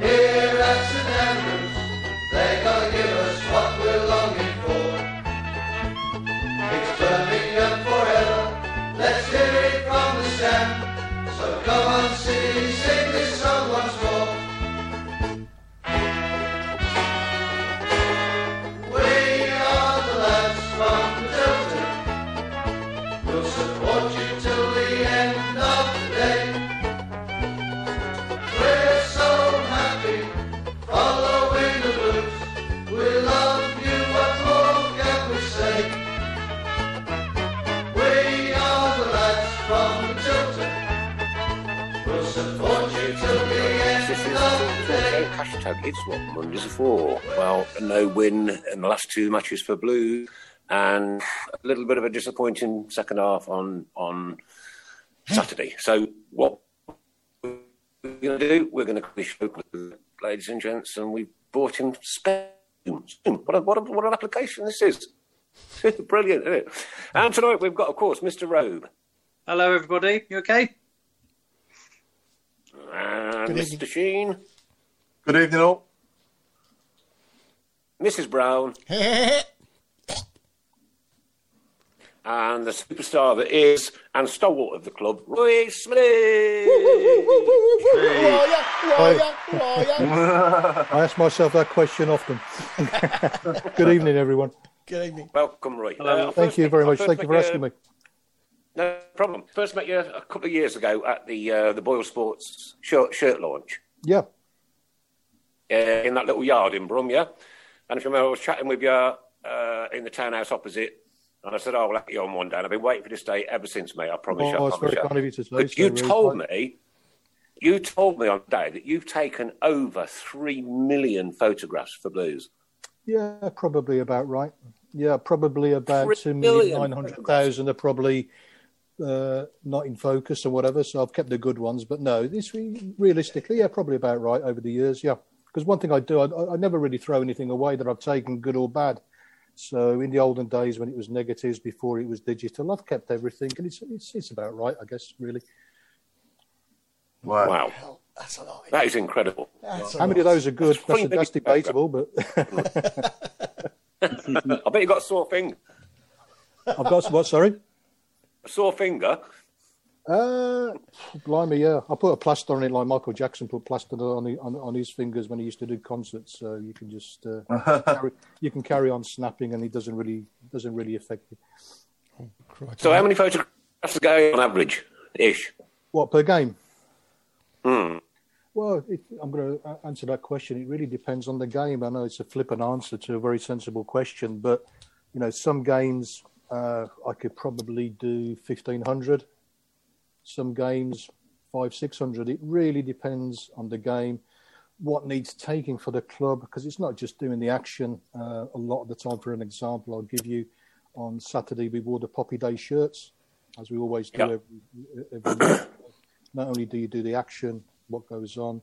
here it's what Mondays are for. Well, no win in the last two matches for Blue, and a little bit of a disappointing second half on on Saturday. So what we're going to do? We're going to quickly show, ladies and gents, and we bought him spoons. What, a, what, a, what an application this is! Brilliant, isn't it? And tonight we've got, of course, Mr. Robe Hello, everybody. You okay? and Mr. Sheen, Good evening, all. Mrs. Brown, and the superstar that is and stalwart of the club, Roy Smith. I ask myself that question often. Good evening, everyone. Good evening. Welcome, Roy. Hello. Uh, Thank you very much. Thank you met for asking me. No problem. First met you a couple of years ago at the uh, the Boyle Sports shirt, shirt launch Yeah, uh, in that little yard in Brum, yeah. And if you remember, I was chatting with you uh, in the townhouse opposite, and I said, "Oh, I'll have you on one day." And I've been waiting for this day ever since, mate. I promise you. Oh, I it's promise you. kind of you to say But so, you really. told me You told me on day that you've taken over three million photographs for Blues. Yeah, probably about right. Yeah, probably about Three two million million nine hundred thousand are probably uh, not in focus or whatever. So I've kept the good ones, but no, this re- realistically, yeah, probably about right over the years. Yeah, because one thing I do, I, I never really throw anything away that I've taken, good or bad. So in the olden days when it was negatives before it was digital, I've kept everything, and it's it's, it's about right, I guess. Really, Wow. Wow, That's a lot. that is incredible. That's how many of those are good? That's, Funny that's debatable, but I bet you got a sore finger. I've got what? Sorry. A sore finger. Uh, blimey, yeah. I put a plaster on it like Michael Jackson put plaster on, the, on on his fingers when he used to do concerts. So you can just uh, carry, you can carry on snapping, and it doesn't really doesn't really affect you. Crikey. So how many photographs are going on average, ish? What per game? Hmm. Well, it, I'm going to answer that question. It really depends on the game. I know it's a flippant answer to a very sensible question, but you know, some games uh, I could probably do fifteen hundred. Some games five six hundred. It really depends on the game, what needs taking for the club because it's not just doing the action. Uh, a lot of the time, for an example, I'll give you on Saturday we wore the Poppy Day shirts, as we always do Yeah. every, every. Not only do you do the action, what goes on,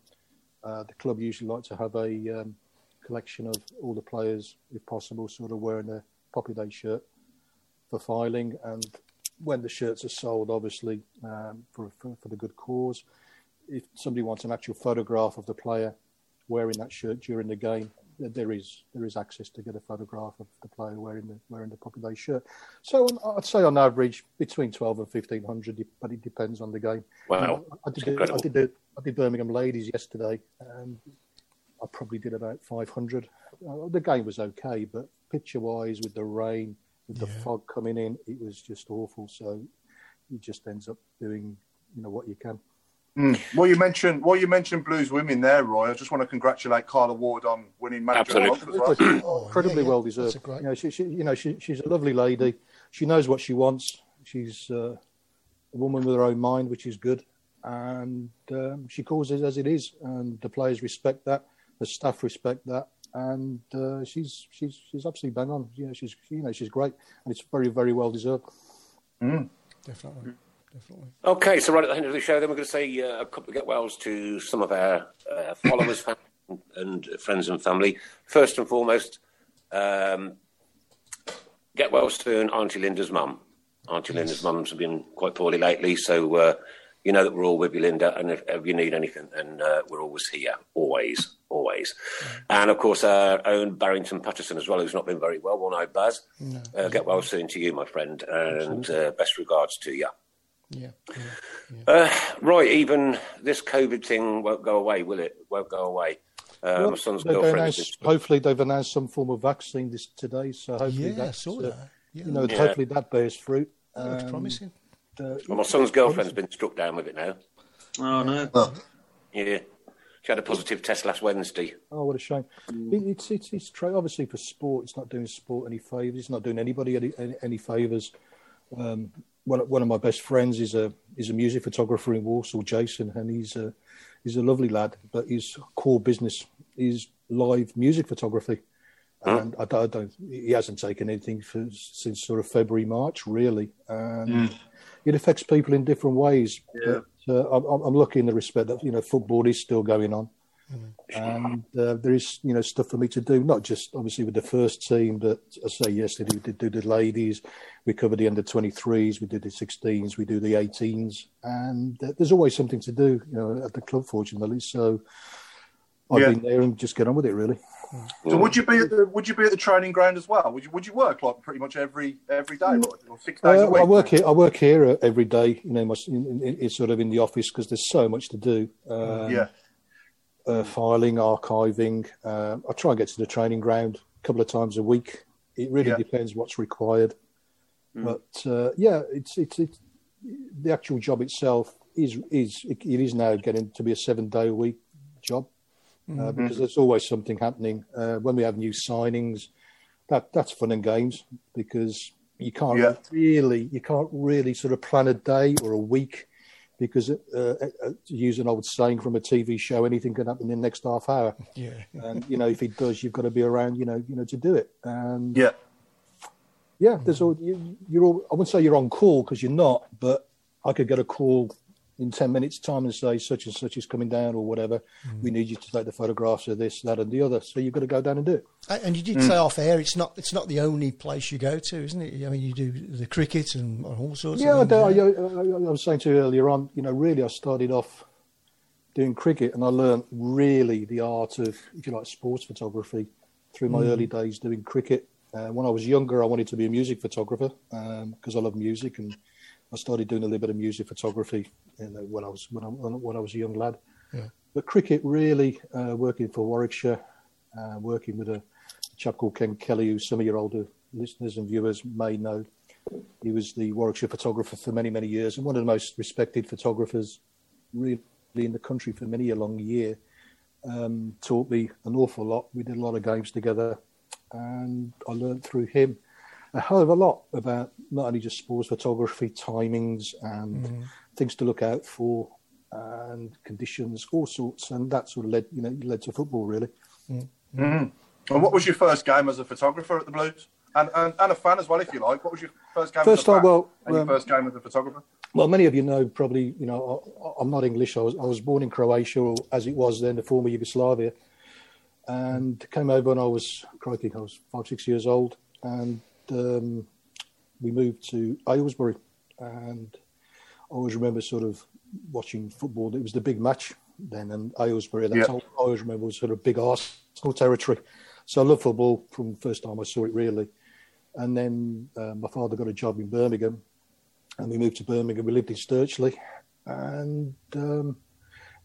uh, the club usually like to have a um, collection of all the players, if possible, sort of wearing a Poppy Day shirt for filing. And when the shirts are sold, obviously um, for, for for the good cause, if somebody wants an actual photograph of the player wearing that shirt during the game, there is there is access to get a photograph of the player wearing the wearing the Poppy Day shirt. So on, I'd say on average between twelve and fifteen hundred, but it depends on the game. Wow. I did, the, I did the, I did Birmingham Ladies yesterday, and I probably did about 500. Uh, the game was okay, but picture wise, with the rain, with the Yeah. fog coming in, it was just awful. So it just ends up doing, you know, what you can. Mm. Well, you mentioned well, you mentioned Blues women there, Roy. I just want to congratulate Carla Ward on winning manager of the month as well. Oh, Incredibly yeah, yeah. well deserved. great- You know, she, she, you know, she, she's a lovely lady. She knows what she wants. She's uh, a woman with her own mind, which is good. And um, she calls it as it is, and the players respect that. The staff respect that, and uh, she's she's she's absolutely bang on. You know, she's you know she's great, and it's very very well deserved. Definitely. Definitely. Okay, so right at the end of the show, then we're going to say uh, a couple of get wells to some of our uh, followers and friends and family. First and foremost, um, get well soon, Auntie Linda's mum. Auntie Linda's mum's been quite poorly lately, so uh, you know that we're all with you, Linda. And if, if you need anything, then uh, we're always here, always, always. And of course, our own Barrington Patterson as well, who's not been very well. One eye Baz. Uh, get well soon to you, my friend, and uh, best regards to you. Yeah. yeah. Uh, right, even this COVID thing won't go away, will it? Won't go away. Uh, Well, my son's girlfriend. announced- is- hopefully, they've announced some form of vaccine this today. So hopefully, Yeah, that's, saw uh, that. Yeah. you know, Yeah. hopefully that bears fruit. That looks Um, promising. uh, well, my son's girlfriend's been struck down with it now. Oh no. Yeah, she had a positive test last Wednesday. Oh, what a shame! It, it's it's it's tra- obviously for sport. It's not doing sport any favors. It's not doing anybody any, any, any favors. Um, one one of my best friends is a is a music photographer in Warsaw, Jason, and he's a he's a lovely lad. But his core business is live music photography, and I, don't- I don't. He hasn't taken anything for, since sort of February March, really. And it affects people in different ways. Yeah. But uh, I'm, I'm lucky in the respect that you know football is still going on. And uh, there is you know stuff for me to do not just obviously with the first team but I say yesterday we did do the ladies. We covered the under 23s we did the 16s we do the 18s and uh, there's always something to do you know at the club fortunately. So I've Yeah. been there and just get on with it really So would you be at the would you be at the training ground as well? Would you would you work like pretty much every every day, Roy? or six days Uh, a week? I work here. I work here every day. You know, my, in, in, in, sort of in the office because there's so much to do. Um, Yeah, uh, filing, archiving. Uh, I try and get to the training ground a couple of times a week. It really Yeah. depends what's required. But uh, yeah, it's, it's it's the actual job itself is is it, it is now getting to be a seven day a week job uh, because there's always something happening. Uh, when we have new signings, that that's fun and games because you can't Yeah. really you can't really sort of plan a day or a week because uh, uh, to use an old saying from a TV show, anything can happen in the next half hour. Yeah. And you know, if it does, you've got to be around, you know, you know, to do it. And Yeah. yeah, there's all you, you're all. I wouldn't say you're on call because you're not, but I could get a call in ten minutes' time and say such and such is coming down or whatever. Mm. We need you to take the photographs of this, that, and the other. So you've got to go down and do it. And you did mm. say off air, it's not it's not the only place you go to, isn't it? I mean, you do the cricket and all sorts. Yeah, I, of do, I, things, I, I was saying to you earlier on, you know, really, I started off doing cricket and I learned really the art of, if you like, sports photography through my mm. early days doing cricket. Uh, when I was younger, I wanted to be a music photographer um, because I love music, and I started doing a little bit of music photography you know, when I was when I, when I was a young lad. Yeah. But cricket, really, uh, working for Warwickshire, uh, working with a chap called Ken Kelly, who some of your older listeners and viewers may know. He was the Warwickshire photographer for many, many years and one of the most respected photographers really in the country for many a long year. Um, taught me an awful lot. We did a lot of games together and I learned through him a hell of a lot about not only just sports photography, timings and mm-hmm. things to look out for and conditions, all sorts. And that sort of led, you know, led to football really. Mm-hmm. Mm-hmm. And what was your first game as a photographer at the Blues? And, and, and a fan as well, if you like. What was your first game First as a time, fan well, and your um, first game as a photographer? Well, many of you know probably, you know, I, I'm not English. I was, I was born in Croatia, or as it was then, the former Yugoslavia, and came over when I was, crikey, I was five, six years old, and um, we moved to Aylesbury, and I always remember sort of watching football. It was the big match then, and Aylesbury. That's Yeah. all I always remember was sort of big Arsenal territory. So I love football from the first time I saw it, really. And then uh, my father got a job in Birmingham, and we moved to Birmingham. We lived in Stirchley, and um,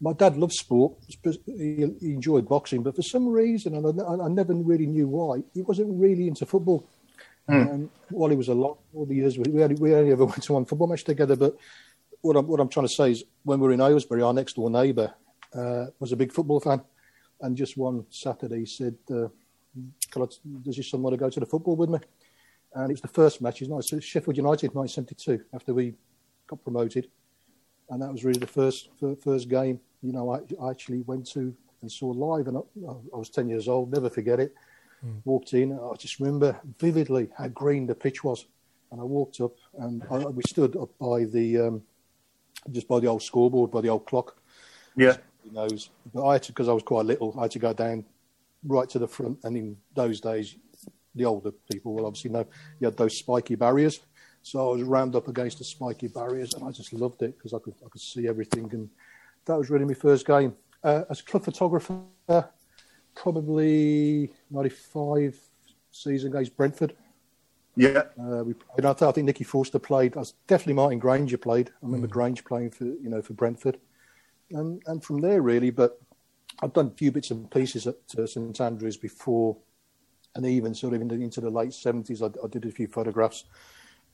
my dad loved sport. He, he enjoyed boxing, but for some reason, and I, I never really knew why, he wasn't really into football. Um, while he was alive, all the years we only, we only ever went to one football match together. But what I'm what I'm trying to say is, when we were in Aylesbury, our next door neighbour uh, was a big football fan, and just one Saturday he said, uh, I, "Does your son want to go to the football with me?" And it was the first match. It's not it's Sheffield United, 1972, after we got promoted, and that was really the first first game. You know, I, I actually went to and saw live, and I, I was 10 years old. Never forget it. Walked in. I just remember vividly how green the pitch was, and I walked up, and I, we stood up by the um, just by the old scoreboard, by the old clock. Yeah. Who knows? But I had to because I was quite little. I had to go down right to the front, and in those days, the older people will obviously know you had those spiky barriers. So I was rammed up against the spiky barriers, and I just loved it because I could I could see everything, and that was really my first game uh, as a club photographer. Probably '95 season against Brentford. Yeah. Uh, we played, I, th- I think Nicky Forster played. I was definitely Martin Grainger played. I remember Grange playing for you know for Brentford, and and from there really. But I've done a few bits and pieces at uh, St Andrews before, and even sort of in the, into the late seventies, I, I did a few photographs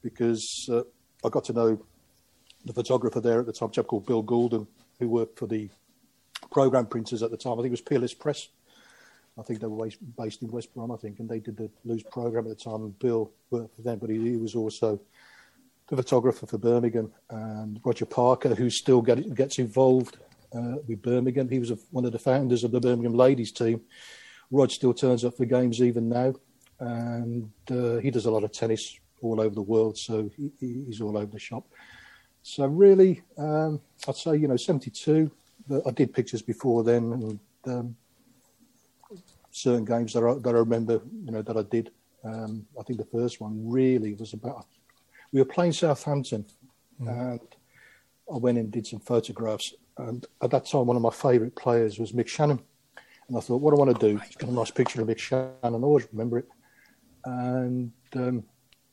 because uh, I got to know the photographer there at the time, a chap called Bill Goulden, who worked for the program printers at the time. I think it was Peerless Press. I think they were based- in West Brom, I think, and they did the Blues program at the time. And Bill worked for them, but he, he was also the photographer for Birmingham. And Roger Parker, who still get, gets involved uh, with Birmingham, he was a, one of the founders of the Birmingham ladies team. Rod still turns up for games even now, and uh, he does a lot of tennis all over the world, so he, he- he's all over the shop. So really, um, I'd say you know seventy two. But I did pictures before then, and um, certain games that I, that I remember, you know, that I did. Um, I think the first one really was about we were playing Southampton, and I went and did some photographs. And at that time, one of my favourite players was Mick Channon, and I thought, what do I want to do is get a nice picture of Mick Channon. I always remember it. And um,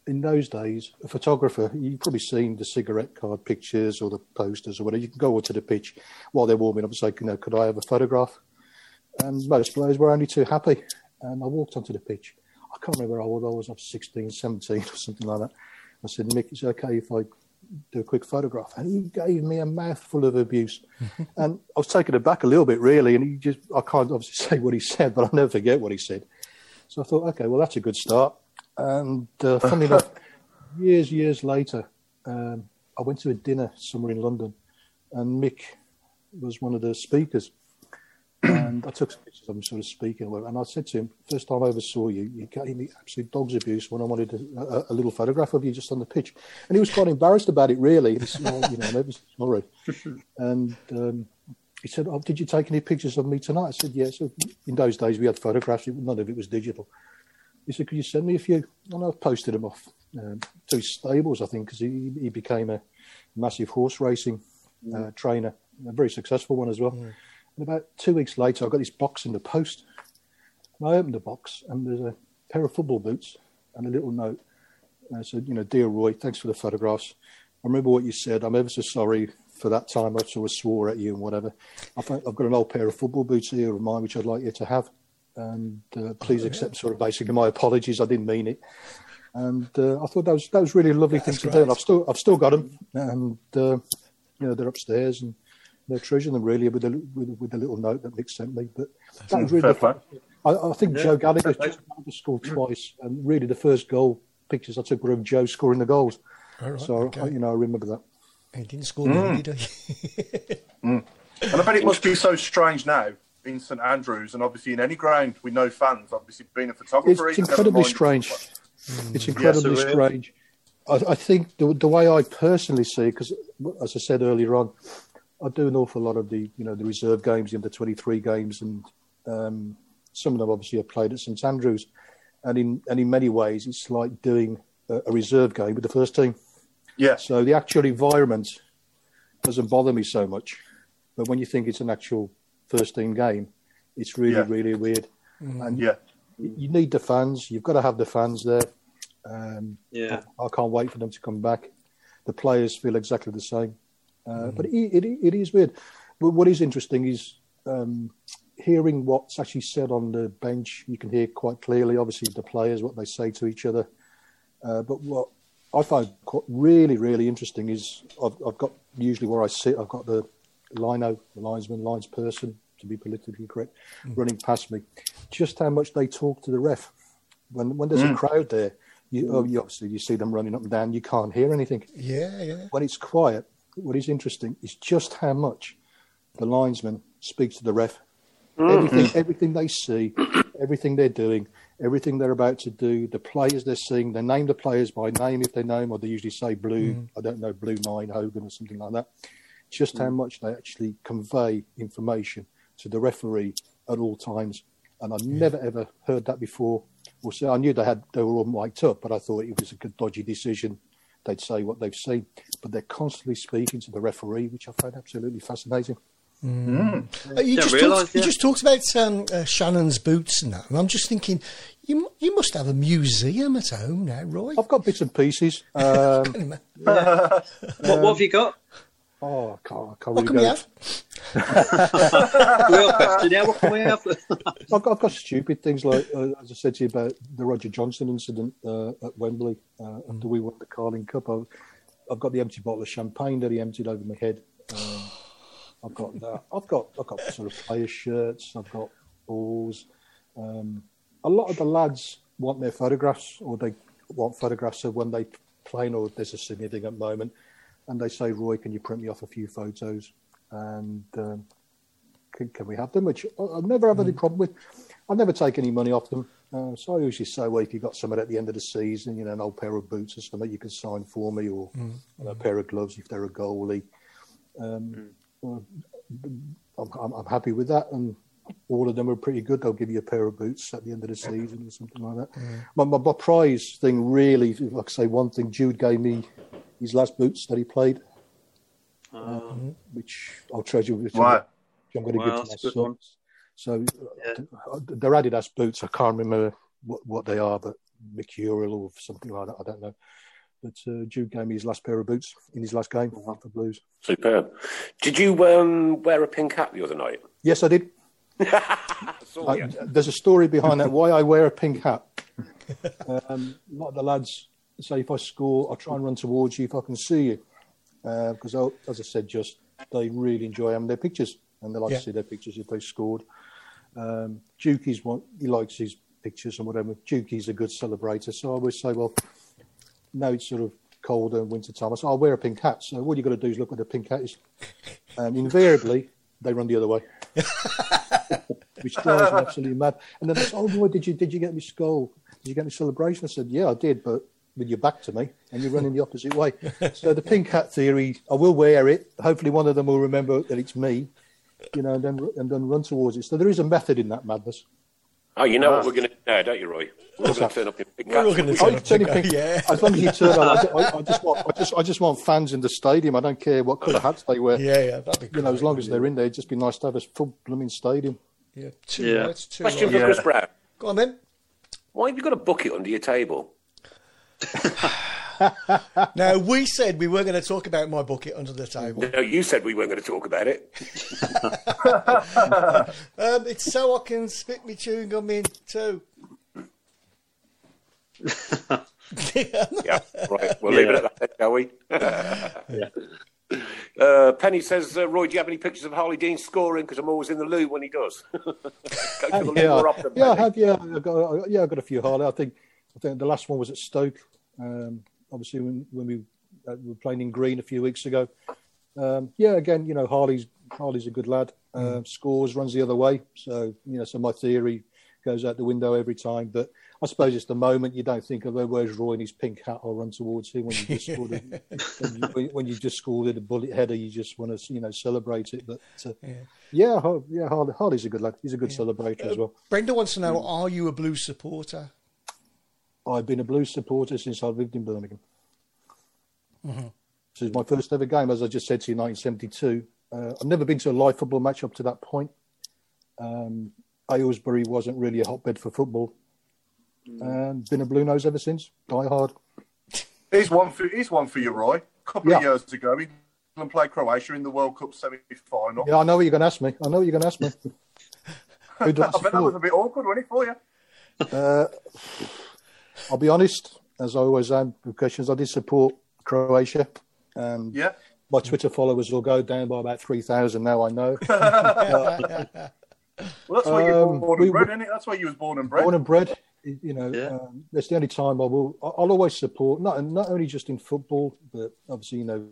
in those days, a photographer, you've probably seen the cigarette card pictures or the posters or whatever. You can go to the pitch while they're warming up and say, you know, could I have a photograph? And most players were only too happy. And I walked onto the pitch. I can't remember how old I was. I was 16, 17 or something like that. I said, Mick, is it okay if I do a quick photograph? And he gave me a mouthful of abuse. and I was taken aback a little bit, really. And he just, I can't obviously say what he said, but I'll never forget what he said. So I thought, okay, well, that's a good start. And uh, funny enough, years, years later, um, I went to a dinner somewhere in London and Mick was one of the speakers. And I took some pictures of him sort of speaking, and I said to him, first time I ever saw you, you gave me absolute dog's abuse when I wanted a, a, a little photograph of you just on the pitch. And he was quite embarrassed about it, really. He said, oh, you know, I'm sorry. And um, he said, oh, did you take any pictures of me tonight? I said, yes. Yeah. So in those days, we had photographs. None of it was digital. He said, could you send me a few? And I posted them off um, to his stables, I think, because he, he became a massive horse racing uh, trainer, a very successful one as well. Mm. And about two weeks later, I got this box in the post. And I opened the box, and there's a pair of football boots and a little note. And I said, you know, dear Roy, thanks for the photographs. I remember what you said. I'm ever so sorry for that time. I sort of swore at you and whatever. I've, I've got an old pair of football boots here of mine, which I'd like you to have. And uh, please oh, accept sort of basically my apologies. I didn't mean it. And uh, I thought that was that was really a lovely That's thing to great. do. And I've still I've still got them, and uh, you know they're upstairs and they're treasuring them really with a with, with the little note that Nick sent me. But that was really. I, I, think yeah, Joe Gallagher, Joe Gallagher scored twice, and really the first goal pictures I took were of Joe scoring the goals. Right, so okay. I, you know I remember that. He didn't score mm. did he? mm. And I bet it must be so strange now in St Andrews, and obviously in any ground with no fans. Obviously, being a photographer, it's incredibly strange. Mm. It's incredibly yes, strange. I, I, think the, the way I personally see, because as I said earlier on, I do an awful lot of the you know the reserve games, the under twenty three games, and um, some of them obviously are played at St Andrews, and in and in many ways it's like doing a, a reserve game with the first team. Yeah. So the actual environment doesn't bother me so much, but when you think it's an actual first team game, it's really yeah. really weird. Mm. And yeah, you need the fans. You've got to have the fans there. Um, yeah, I, I, can't wait for them to come back. The players feel exactly the same, uh, mm. but it, it, it is weird. But what is interesting is um, hearing what's actually said on the bench. You can hear quite clearly, obviously, the players what they say to each other. Uh, but what I find really, really interesting is I've, I've, got usually where I sit, I've got the lino, the linesman, lines person, to be politically correct, mm. running past me. Just how much they talk to the ref. When when there's mm. a crowd there, you, oh, you obviously you see them running up and down. You can't hear anything. Yeah, yeah. When it's quiet, what is interesting is just how much the linesman speaks to the ref. Mm. Everything, everything they see, everything they're doing, everything they're about to do, the players they're seeing. They name the players by name if they know them, or they usually say Blue. Mm. I don't know Blue Nine Hogan or something like that. Just mm. how much they actually convey information to the referee at all times. And I've yeah. never ever heard that before. Well, so I knew they had they were all mic'd up, but I thought it was a good dodgy decision. They'd say what they've seen, but they're constantly speaking to the referee, which I find absolutely fascinating. Mm. Uh, you, just talked, yeah. you, just talked, about um, uh, Channon's boots and that, and I'm just thinking, you you must have a museum at home now, Roy. I've got bits and pieces. Um, what, what have you got? Oh, I can't, I can't what really can go. we have? question, yeah, what can we have? I've, got, I've got stupid things like, uh, as I said to you about the Roger Johnson incident uh, at Wembley uh, after we won the Carling Cup. I've, I've, got the empty bottle of champagne that he emptied over my head. Um, I've got that. I've got I've got sort of player shirts. I've got balls. Um, a lot of the lads want their photographs, or they want photographs of when they play, or there's a significant moment and they say, Roy, can you print me off a few photos? And um, can, can, we have them? Which I've never had any mm. problem with. I never take any money off them. Uh, so I usually say, well, if you've got something at the end of the season, you know, an old pair of boots or something you can sign for me, or mm. a pair of gloves if they're a goalie. Um, mm. I'm, I'm, happy with that. And all of them are pretty good. They'll give you a pair of boots at the end of the season or something like that. Mm. My, my, my, prize thing, really, like I say, one thing Jude gave me his last boots that he played, uh, which I'll treasure. Which right. I'm, going to give to my sons. So yeah. Uh, they're Adidas boots. I can't remember what, what they are, but Mercurial or something like that. I don't know. But uh, Jude gave me his last pair of boots in his last game for the Blues. Superb. Did you um, wear a pink hat the other night? Yes, I did. I, there's a story behind that. Why I wear a pink hat. Um, a lot of the lads say if I score, I try and run towards you if I can see you. Because, uh, as I said, just they really enjoy having their pictures and they like yeah. to see their pictures if they scored. Um, Dukey's one, he likes his pictures and whatever. Dukey's a good celebrator. So I always say, well, now it's sort of colder and winter time. I say, I'll wear a pink hat. So all you've got to do is look at the pink hat is. and invariably they run the other way, which drives me absolutely mad. And then they say, "Oh, boy, did you did you get me skull? Did you get me celebration?" I said, "Yeah, I did, but." With your back to me, and you're running the opposite way. So the pink hat theory, I will wear it. Hopefully, one of them will remember that it's me, you know, and then and then run towards it. So there is a method in that madness. Oh, you know what ah. we're going to do now, don't you, Roy? We're going to turn up in big We're cats. going to Oh, turn you up turn to it go, pink. yeah. As long as you turn up, I, I, I just want, I just, I just want fans in the stadium. I don't care what colour hats they wear. Yeah, yeah, that'd be You know, as long as they're in there, it'd just be nice to have a full blooming stadium. Yeah, two Yeah. rights, two Question rights. for Chris Brown. Go on then. Why have you got a bucket under your table? Now we said we weren't going to talk about my bucket under the table. No, you said we weren't going to talk about it. Um, it's so I can spit me chewing gum in too. Yeah, right. We'll leave it at that, shall we? Uh, Penny says, uh, Roy, do you have any pictures of Harley Dean scoring? Because I'm always in the loo when he does. Go to the loo yeah, more often, yeah, I have. Yeah, I got, yeah, I got a few Harley. I think, I think the last one was at Stoke. Um, obviously, when, when we uh, were playing in Green a few weeks ago. Um, yeah, again, you know, Harley's Harley's a good lad. Uh, Scores runs the other way, so you know, so my theory goes out the window every time. But I suppose it's the moment you don't think of oh, where's Roy in his pink hat. I'll run towards him when you just scored a, when, you, when you just scored a bullet header. You just want to you know celebrate it. But uh, yeah, Har- yeah, Harley, Harley's a good lad. He's a good celebrator as well. Brenda wants to know: Are you a Blues supporter? I've been a Blues supporter since I lived in Birmingham. This is my first ever game, as I just said to you, 1972. Uh, I've never been to a live football match up to that point. Um, Aylesbury wasn't really a hotbed for football. And been a Blue Nose ever since. Die hard. Here's one for here's one for you, Roy. A couple Yeah. of years ago, England played Croatia in the World Cup semi-final. Yeah, I know what you're going to ask me. I know what you're going to ask me. Who do I I bet that was a bit awkward, wasn't it, for you? Uh, I'll be honest, as I always am with questions, I did support Croatia. Um, Yeah. My Twitter followers will go down by about 3,000 now, I know. Well, that's where you were Um, born we- and bred, isn't it? That's where you was born and bred. born and bred. You know, um, that's the only time I will. I- I'll always support not not only just in football, but obviously you know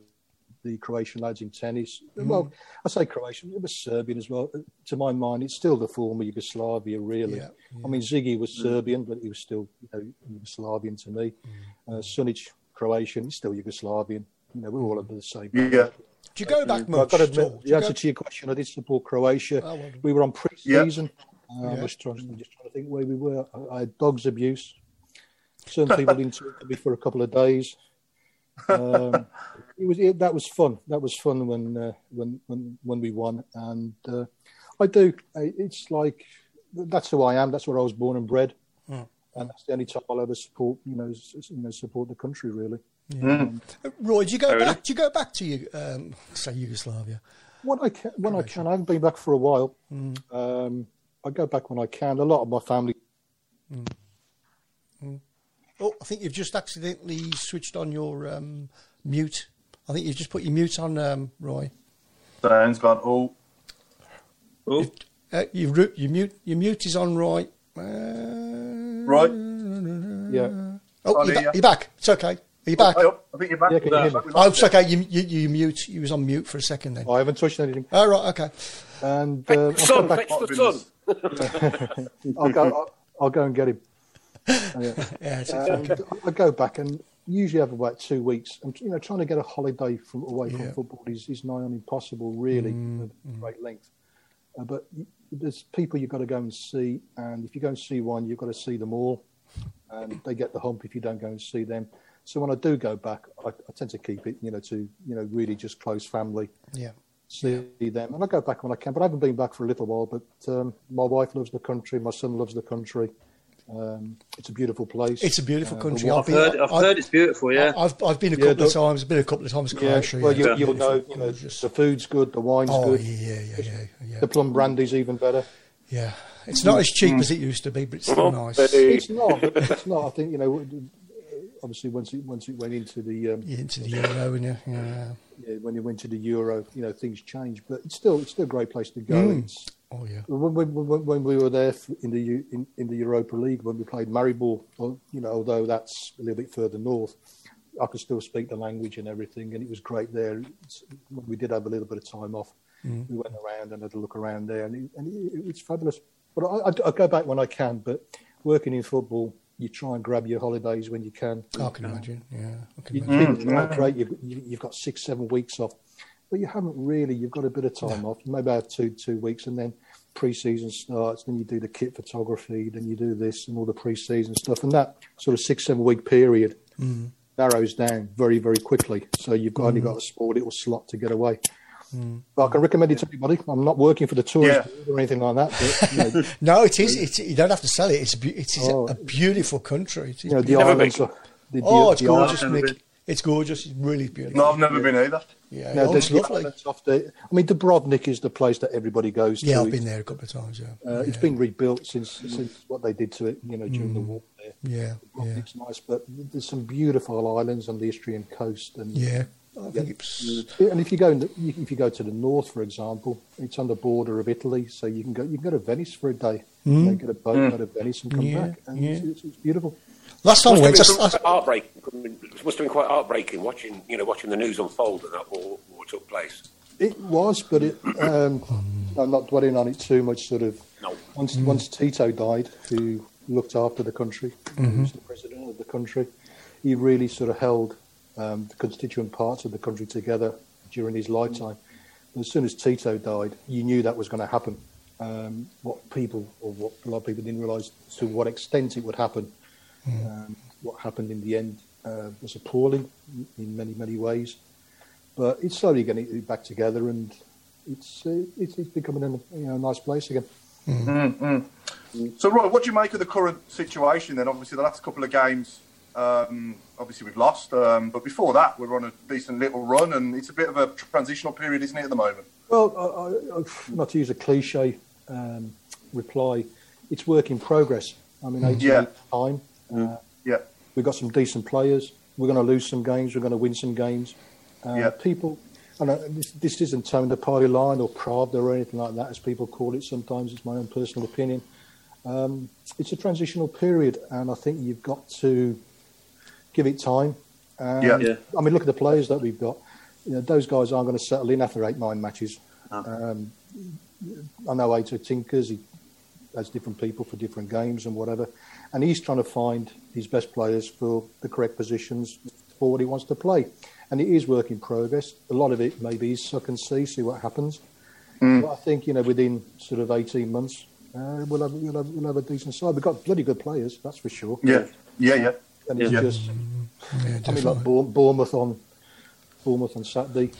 the Croatian lads in tennis. Well, I say Croatian, it was Serbian as well. To my mind, it's still the former Yugoslavia, really. Yeah, I mean, Ziggy was Serbian, but he was still you know, Yugoslavian to me. Uh, Sunic, Croatian, he's still Yugoslavian. You know, we're all under the same. Yeah. Do you go back But I've got to admit, the answer go- to your question, I did support Croatia. Oh, well we were on pre-season. Uh, I was trying, just trying to think where we were. I, I had dogs abuse. Certain people didn't talk to me for a couple of days. Um, it was it, that was fun. That was fun when uh, when when when we won. And uh, I do. It's like that's who I am. That's where I was born and bred. Hmm. And that's the only time I'll ever support. You know, s- s- you know, support the country really. Uh, Roy, do you go Fair back? enough. Do you go back to you? Um, say Yugoslavia. When I can, when I can, I haven't been back for a while. Hmm. Um, I go back when I can. A lot of my family. Oh, I think you've just accidentally switched on your um, mute. I think you've just put your mute on, um, Roy. Dan's gone, oh, Oh, Uh, you ru- your mute your mute is on, Roy. Uh, right. Yeah, oh, on you're, ba- yeah. you're back. It's okay. Are you back? Hey, up. I think you're back. Yeah, can you hear me? Back with Oh, us. it's okay. You, you, you mute. You was on mute for a second then. I haven't touched anything. Oh, right. Okay. And uh, I'll, Son, go back, the sun. I'll go. I'll, I'll go and get him. Oh, yeah. Yeah, it's, it's And okay. I go back and usually have about two weeks. And you know, trying to get a holiday from away from Yeah. Mm, football is, is nigh on impossible, really, at great length. Uh, but there's people you've got to go and see, and if you go and see one, you've got to see them all, and they get the hump if you don't go and see them. So when I do go back, I, I tend to keep it, you know, to you know really just close family. Yeah. see them. And I go back when I can, but I haven't been back for a little while. But um, my wife loves the country, my son loves the country. Um, it's a beautiful place. It's a beautiful Uh, country. wa- I've I've been, heard, I've heard it's beautiful, yeah. I've, I've been a Yeah, couple of don't- times. Been a couple of times. yeah, Croatia. well, you, yeah. you'll know, you know, gorgeous. the food's good, the wine's Oh good, yeah, yeah, yeah, yeah. the plum brandy's even better. Yeah, it's not as cheap as it used to be, but it's still nice. It's not, it's not. I think you know. Obviously, once it once it went into the um, into the euro, and yeah, yeah. yeah, when it went to the euro, you know, things changed. But it's still it's still a great place to go. Mm. It's, Oh yeah. When, when, when, when we were there in the in, in the Europa League, when we played Maribor, you know, although that's a little bit further north, I could still speak the language and everything, and it was great there. we did have a little bit of time off. Mm. We went around and had a look around there, and, it, and it, it's fabulous. But I, I, I, go back when I can. But working in football, you try and grab your holidays when you can. I can imagine. Yeah, can you imagine. think, mm. great. You've, you've got six, seven weeks off, but you haven't really. You've got a bit of time off. Maybe have two, two weeks, and then pre-season starts. Then you do the kit photography. Then you do this and all the pre-season stuff, and that sort of six, seven week period. Mm narrows down very, very quickly. So you've got, mm. only got a small little slot to get away. Mm. But I can recommend it to anybody. I'm not working for the tourist yeah. or anything like that. But, you know. no, it is. It's, you don't have to sell it. It's a, it's oh, a beautiful country. It's, you know, the islands. Are, the, oh, it's gorgeous, Nick. It's gorgeous. It's really beautiful. No, I've never yeah. been either. Yeah, no, it's lovely. Off the, I mean, Dubrovnik is the place that everybody goes to. Yeah, I've been there a couple of times. Yeah, uh, yeah. it's been rebuilt since since what they did to it, you know, during mm. the war. There. Yeah, Dubrovnik's yeah. nice, but there's some beautiful islands on the Istrian coast, and yeah, I think it's. And if you go the, if you go to the north, for example, it's on the border of Italy, so you can go you can go to Venice for a day, mm. get a boat, mm. go to Venice, and come yeah, back, and it's, it's, it's beautiful. Last time we went, just heartbreaking. It must have been quite heartbreaking watching, you know, watching the news unfold and that war, what took place. It was, but it, um, I'm not dwelling on it too much. Sort of. No. Once, mm. once Tito died, who looked after the country, mm-hmm. was the president of the country, he really sort of held um, the constituent parts of the country together during his lifetime. As soon as Tito died, you knew that was going to happen. Um, what people, or what a lot of people didn't realise, to what extent it would happen. Mm. Um, what happened in the end uh, was appalling in many, many ways. But it's slowly getting it back together, and it's uh, it's, it's, becoming a you know, nice place again. Mm. So, Roy, what do you make of the current situation? Then, obviously, the last couple of games, um, obviously we've lost, um, but before that, we're on a decent little run, and it's a bit of a transitional period, isn't it, at the moment? Well, I, I, not to use a cliche um, reply, it's work in progress. I mean, eight yeah. time. Uh, yeah, we've got some decent players. We're going to lose some games. We're going to win some games. Uh, yeah. People, and this, this isn't towing the party line or Pravda or anything like that, as people call it sometimes. It's my own personal opinion. Um, it's a transitional period, and I think you've got to give it time. yeah. yeah. I mean, look at the players that we've got. You know, those guys aren't going to settle in after eight, nine matches. Um, I know Aitor tinkers. He has different people for different games and whatever, and he's trying to find his best players for the correct positions for what he wants to play and it is work in progress. A lot of it maybe is suck and see, see what happens. Mm. But I think you know within sort of eighteen months, uh, we'll, have, we'll, have, we'll have a decent side. We've got bloody good players, that's for sure. Yeah, yeah, yeah. And it's yeah. just, yeah, I mean, like Bournemouth on Bournemouth on Saturday,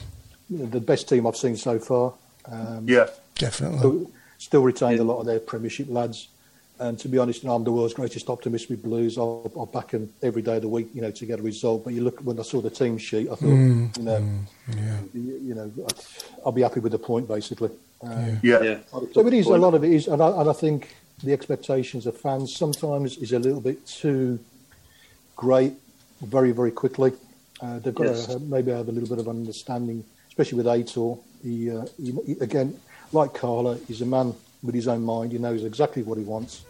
you know, the best team I've seen so far. Um, yeah, definitely. Still, still retained yeah. a lot of their Premiership lads. And to be honest, I'm the world's greatest optimist with Blues. I'll, I'll, back them every day of the week, you know, to get a result. But you look when I saw the team sheet, I thought, mm, you know, mm, yeah. you, you, know, I'll be happy with the point basically. Um, yeah. yeah. So it is a lot of it is, and I, and I think the expectations of fans sometimes is a little bit too great, very very quickly. Uh, they've got yes. to maybe have a little bit of understanding, especially with Aitor. He, uh, he, he, again, like Carla, he's a man with his own mind. He knows exactly what he wants.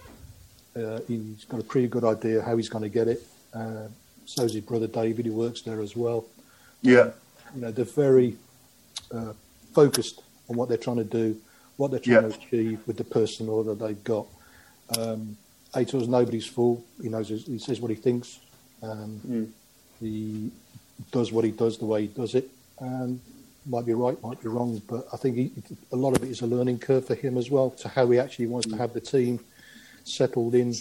Uh, he's got a pretty good idea how he's going to get it. Uh, so is his brother David, who works there as well. Yeah. You know, they're very uh, focused on what they're trying to do, what they're trying yeah. to achieve with the personnel that they've got. Um, Aitor's nobody's fool. He knows he says what he thinks. Um, mm. He does what he does the way he does it, and might be right, might be wrong, but I think he, a lot of it is a learning curve for him as well to how he actually wants to have the team settled in.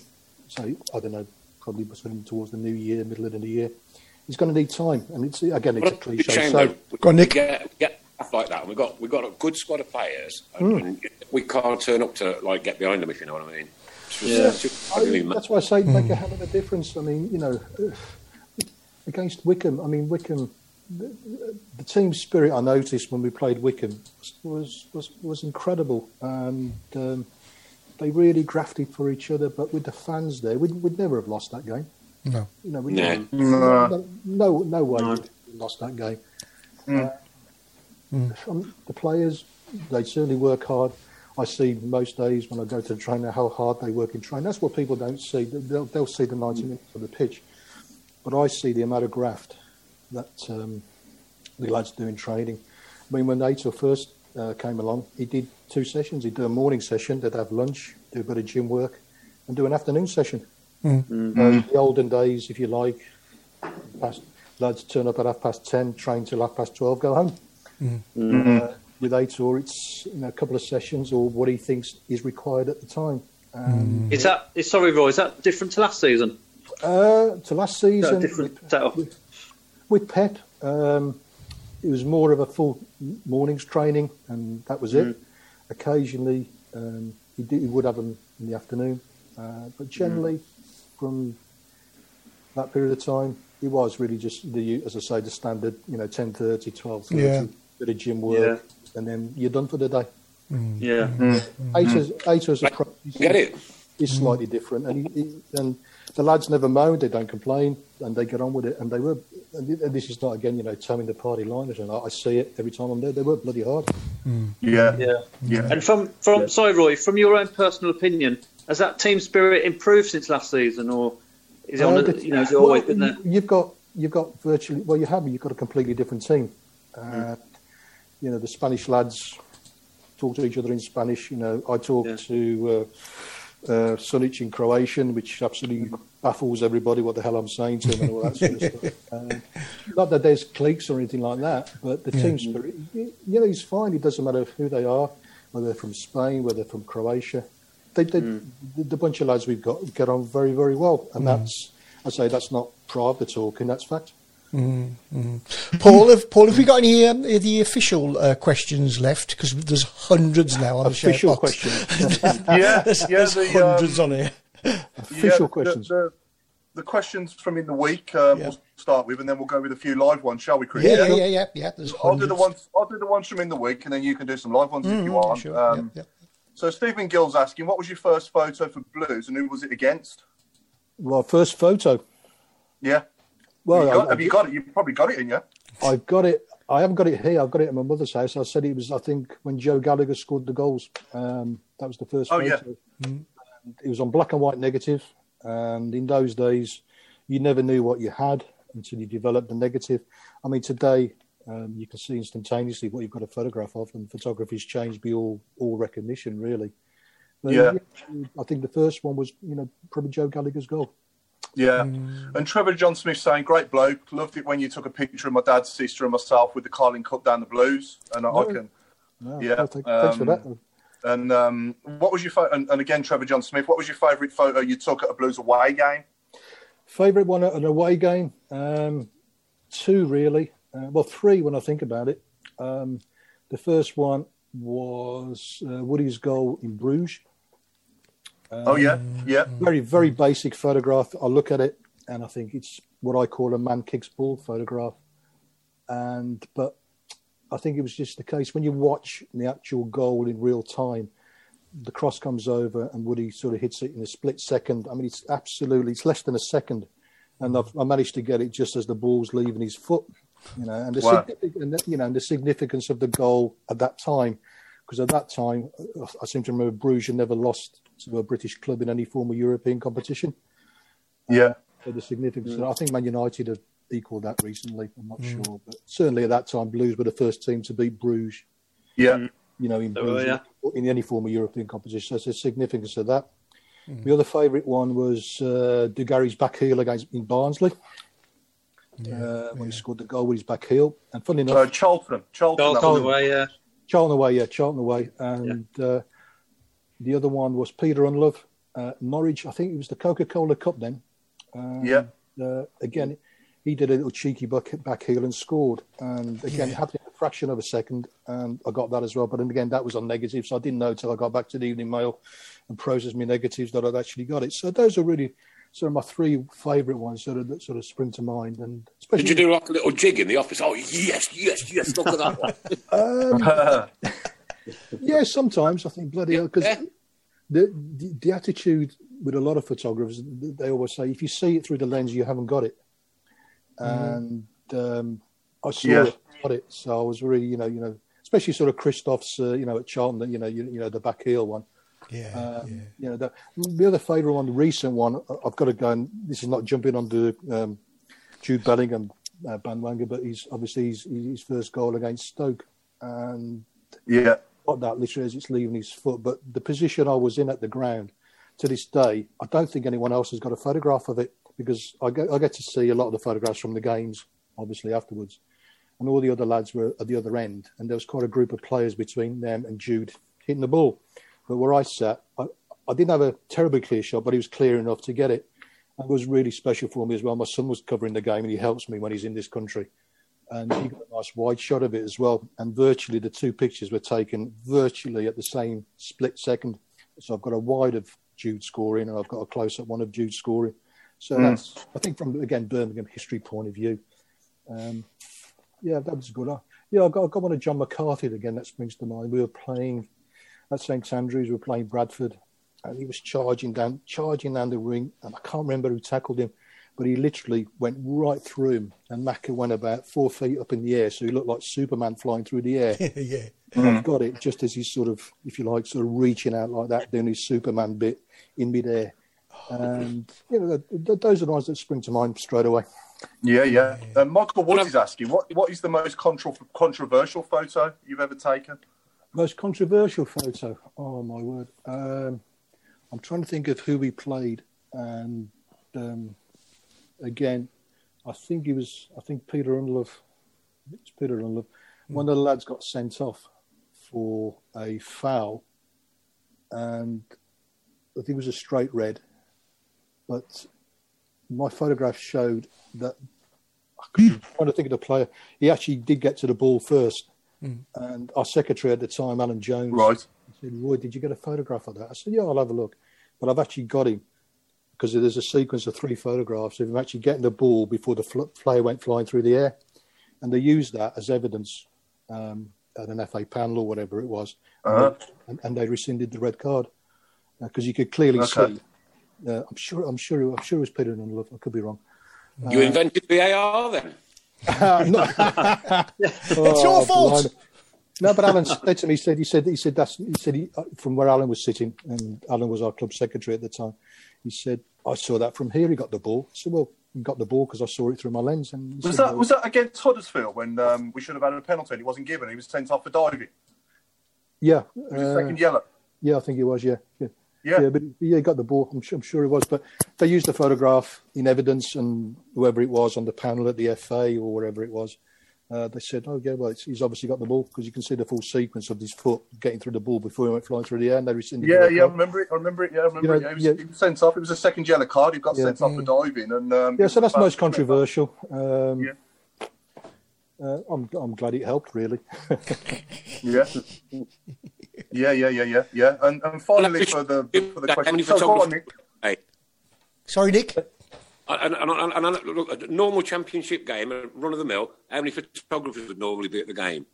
So I don't know, probably towards the new year, middle of the year. He's going to need time, and it's again, it's a cliche. Shame, so, we, go on, Nick. Get, get stuff like that, and we've got we've got a good squad of players, mm. and we can't turn up to like get behind them if you know what I mean. yeah, I, that's why I say make a hell of a difference. I mean, you know, against Wickham, I mean Wycombe the, the team spirit I noticed when we played Wycombe was was was incredible, and um, they really grafted for each other. But with the fans there, we'd, we'd never have lost that game. No, you know, we no. no, no, no way no. we lost that game. Mm. Uh, mm. The players, they certainly work hard. I see most days when I go to the trainer how hard they work in training. That's what people don't see. They'll, they'll see the 90 minutes of the pitch, but I see the amount of graft that um, the lads do in training. I mean, when Aitor first uh, came along, he did two sessions. He'd do a morning session, they'd have lunch, do a bit of gym work, and do an afternoon session. Mm. Uh, the olden days, if you like, past, lads turn up at half past 10, train till half past 12, go home. Mm. Uh, with Aitor, it's you know, a couple of sessions or what he thinks is required at the time. Um, Is that is sorry, Roy? Is that different to last season? Uh, to last season, different with, setup. with, with Pep, um, it was more of a full mornings training, and that was it. Occasionally, um, he, did, he would have them in the afternoon, uh, but generally, from that period of time, it was really just the, as I say, the standard, you know, 10.30, 12.30, Yeah. bit of gym work, and then you're done for the day. Yeah. Aitor's, Aitor's approach is- Get it? Is slightly different, and he, he, and the lads never moan, they don't complain, and they get on with it. And they were, and this is not again, you know, towing the party liners, and I, I see it every time I'm there. They work bloody hard. Yeah, Yeah. yeah. And from from sorry, Roy, from your own personal opinion, has that team spirit improved since last season, or is it on? Uh, A, you know, has it always well, been there? you- You've got you've got virtually well, you haven't. you've got a completely different team. Uh, You know, the Spanish lads talk to each other in Spanish. You know, I talk Yeah. to uh, uh, Sunjic in Croatian, which absolutely baffles everybody what the hell I'm saying to them and all that sort of stuff. Um, not that there's cliques or anything like that, but the team spirit, you you know, he's fine. It doesn't matter who they are, whether they're from Spain, whether they're from Croatia. They, they, the, the bunch of lads we've got get on very, very well, and that's I say that's not private talking. That's fact. Paul, have, Paul, have we got any um, the official uh, questions left? Because there's hundreds now on the show Official questions. Yeah, there's, yeah, there's the, hundreds um, on here. Official the- questions. The, the, questions from in the week um, Yeah. we'll start with, and then we'll go with a few live ones, shall we, Chris? Yeah, yeah, yeah, yeah, yeah. There's I'll do the ones. I'll do the ones from in the week, and then you can do some live ones if you Mhm, want. sure, Um, yeah, So Stephen Gill's asking, what was your first photo for Blues, and who was it against? Well, first photo. Yeah. Well, have you got, I- have you got it? You've probably got it in you. I've got it. I haven't got it here. I've got it at my mother's house. I said it was. I think when Joe Gallagher scored the goals. Um, that was the first Oh, photo. yeah. And It was on black and white negative. and in those days, you never knew what you had until you developed the negative. I mean, today um, you can see instantaneously what you've got a photograph of, and photography's changed beyond all recognition really. But, Yeah. I think the first one was, you know, probably Joe Gallagher's goal. Yeah. And Trevor John Smith saying, great bloke. Loved it when you took a picture of my dad's sister and myself with the Carling Cup down the Blues. And I, I can. No, Yeah, thanks for um, that. And um, what was your fa- and, and again, Trevor John Smith? What was your favourite photo you took at a Blues away game? Favourite one at an away game? Um, two, really. Uh, well, three when I think about it. Um, the first one was uh, Woody's goal in Bruges. Oh yeah, yeah, Very, very basic photograph. I look at it and I think it's what I call a man kicks ball photograph. And but I think it was just the case when you watch the actual goal in real time, the cross comes over and Woody sort of hits it in a split second. I mean, it's absolutely it's less than a second, and I've, I managed to get it just as the ball's leaving his foot. You know, and the Wow. and you know and the significance of the goal at that time, because at that time I- I seem to remember Bruges had never lost to a British club in any form of European competition. yeah. So the significance. I think Man United have equalled that recently. I'm not sure, but certainly at that time, Blues were the first team to beat Bruges. Yeah. You know, in They were, Bruges, in any form of European competition. So it's the significance of that. The other favourite one was uh, Dugarry's back heel against in Barnsley. uh, when he scored the goal with his back heel. And funny Uh, enough, Charlton. Charlton. Charlton away, yeah. Charlton away, yeah, Charlton away. And uh, the other one was Peter Ndlovu, uh, Norwich. I think it was the Coca Cola Cup then. Um, Yeah. Uh, again, he did a little cheeky back, back heel and scored. And again, it happened in a fraction of a second. And I got that as well. But then again, that was on negative. So I didn't know until I got back to the Evening Mail and processed my negatives that I'd actually got it. So those are really sort of my three favourite ones sort of, that sort of spring to mind. And especially Did you do like a little jig in the office? Oh, yes, yes, yes, look at that one. Um, yeah, sometimes I think bloody hell because Yeah. the, the the attitude with a lot of photographers, they always say if you see it through the lens, you haven't got it. And um, I saw Yeah. it, got it, so I was really, you know, you know, especially sort of Christophe's, uh, you know, at Charlton, you know, you, you know, the back heel one. Yeah, Um, yeah. You know, the, the other favourite one, the recent one, I- I've got to go and this is not jumping on the um, Jude Bellingham uh, bandwagon, but he's obviously his, his first goal against Stoke, and yeah, got that literally as it's leaving his foot. But the position I was in at the ground to this day, I don't think anyone else has got a photograph of it because I get, I get to see a lot of the photographs from the games, obviously afterwards, and all the other lads were at the other end, and there was quite a group of players between them and Jude hitting the ball. But where I sat, I, I didn't have a terribly clear shot, but he was clear enough to get it. It was really special for me as well. My son was covering the game, and he helps me when he's in this country. And he got a nice wide shot of it as well. And virtually the two pictures were taken virtually at the same split second. So I've got a wide of Jude scoring, and I've got a close up one of Jude scoring. So mm. that's, I think, from again Birmingham history point of view. Um, yeah, that was good. Yeah, I got, I got one of Jon McCarthy again. That springs to mind. We were playing at St Andrews. We were playing Bradford, and he was charging down, charging down the ring, and I can't remember who tackled him, but he literally went right through him, and Macca went about four feet up in the air, so he looked like Superman flying through the air. yeah, and I've got it just as he's sort of, if you like, sort of reaching out like that, doing his Superman bit in midair. And you know, those are the ones that spring to mind straight away. Yeah, yeah. Uh, Michael Woods is asking, what what is the most contra- controversial photo you've ever taken? Most controversial photo? Oh my word! Um, I'm trying to think of who we played, and um, again, I think he was. I think Peter Ndlovu. It's Peter Ndlovu. Mm. One of the lads got sent off for a foul, and I think it was a straight red. But my photograph showed that I'm trying to think of the player. He actually did get to the ball first, mm. and our secretary at the time, Alan Jones, right, said, "Roy, did you get a photograph of that?" I said, "Yeah, I'll have a look." But I've actually got him because there's a sequence of three photographs of him actually getting the ball before the fl- player went flying through the air, and they used that as evidence um, at an FA panel or whatever it was, uh-huh. and, and, they rescinded the red card because uh, you could clearly okay. see uh, I'm sure. I'm sure. I'm sure it was Peter Ndlovu. I could be wrong. You uh, invented VAR then? it's your fault. No, but Alan said to me. He said. He said. He said that's. He said he, uh, from where Alan was sitting, and Alan was our club secretary at the time. He said, "I saw that from here. He got the ball." I said, "Well, he got the ball because I saw it through my lens." And was said, that well, was that against Huddersfield when um, we should have had a penalty? and He wasn't given. He was sent off for diving. Yeah, uh, second yellow. Yeah, I think he was. Yeah, yeah. Yeah, yeah, but yeah, he got the ball. I'm sure, I'm sure it was. But they used the photograph in evidence, and whoever it was on the panel at the FA or wherever it was, uh, they said, "Oh yeah, well, he's obviously got the ball because you can see the full sequence of his foot getting through the ball before he went flying through the air." And they rescinded. Yeah, yeah, I remember it. I remember it. Yeah, I remember you know, it. Yeah, he, was, yeah. he was sent off. It was a second yellow card. He got yeah. sent off for diving, and um, yeah, so that's most controversial. Um, yeah. Uh, I'm I'm glad it helped, really. yeah. Yeah, yeah, yeah, yeah, yeah. And, and finally, for the for the question, so go on, Nick. Hey. Sorry, Nick. And, and, and, and look, a normal championship game, a run of the mill, how many photographers would normally be at the game?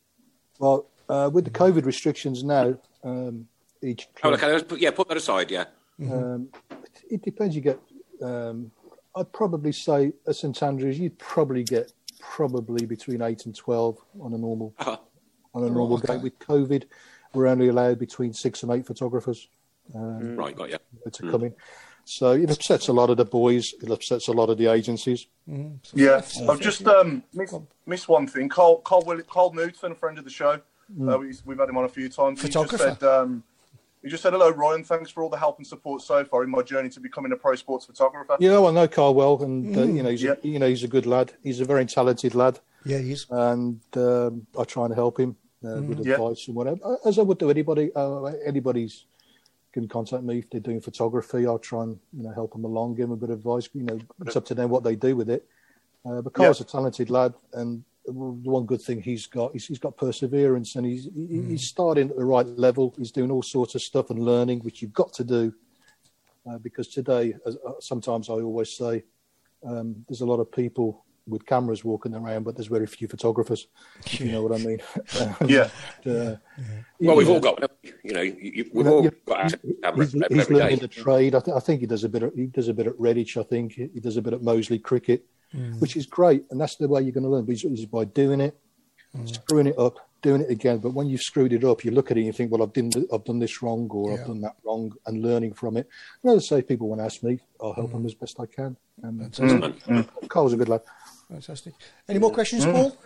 Well, uh, with the COVID restrictions now, um, each club, oh, okay, yeah, put that aside, yeah. Um, it depends. You get, um, I'd probably say at St Andrews, you'd probably get probably between eight and twelve on a normal uh-huh. on a normal oh, okay. game. With COVID, we're only allowed between six and eight photographers. Um, right, got you. To mm. come in. So it upsets a lot of the boys. It upsets a lot of the agencies. Mm. So yeah, I've just um, missed, missed one thing. Carl, Carl, Carl Newton, a friend of the show. Mm. Uh, we, have had him on a few times. Photographer. He just said, um, he just said, hello, Ryan. Thanks for all the help and support so far in my journey to becoming a pro sports photographer. Yeah, well, I know Carl well, and uh, mm. you know, he's yeah. a, you know, he's a good lad. He's a very talented lad. Yeah, he is. And um, I try and help him uh, mm. with advice yeah. and whatever, as I would do anybody. Uh, anybody's can contact me if they're doing photography. I'll try and you know help them along, give them a bit of advice. You know, it's up to them what they do with it. Uh, but Carl's yeah. a talented lad, and the one good thing he's got is he's got perseverance, and he's mm. he's starting at the right level. He's doing all sorts of stuff and learning, which you've got to do. Uh, because today, as, uh, sometimes I always say, um, there's a lot of people with cameras walking around, but there's very few photographers. If you know what I mean? yeah. uh, well, we've all got, you know, you, we've all got cameras. He's, he's learning the trade. I, th- I, think he does a bit. Of, he does a bit at Redditch. I think he does a bit at Moseley Cricket, mm. which is great, and that's the way you're going to learn. But it's, by doing it, mm. screwing it up, doing it again. But when you've screwed it up, you look at it and you think, well, I've done, I've done this wrong or yeah. I've done that wrong, and learning from it. And as I say, people want to ask me, I'll help mm. them as best I can. And that's mm. Carl's a good lad. Fantastic. Any more questions, mm. Paul?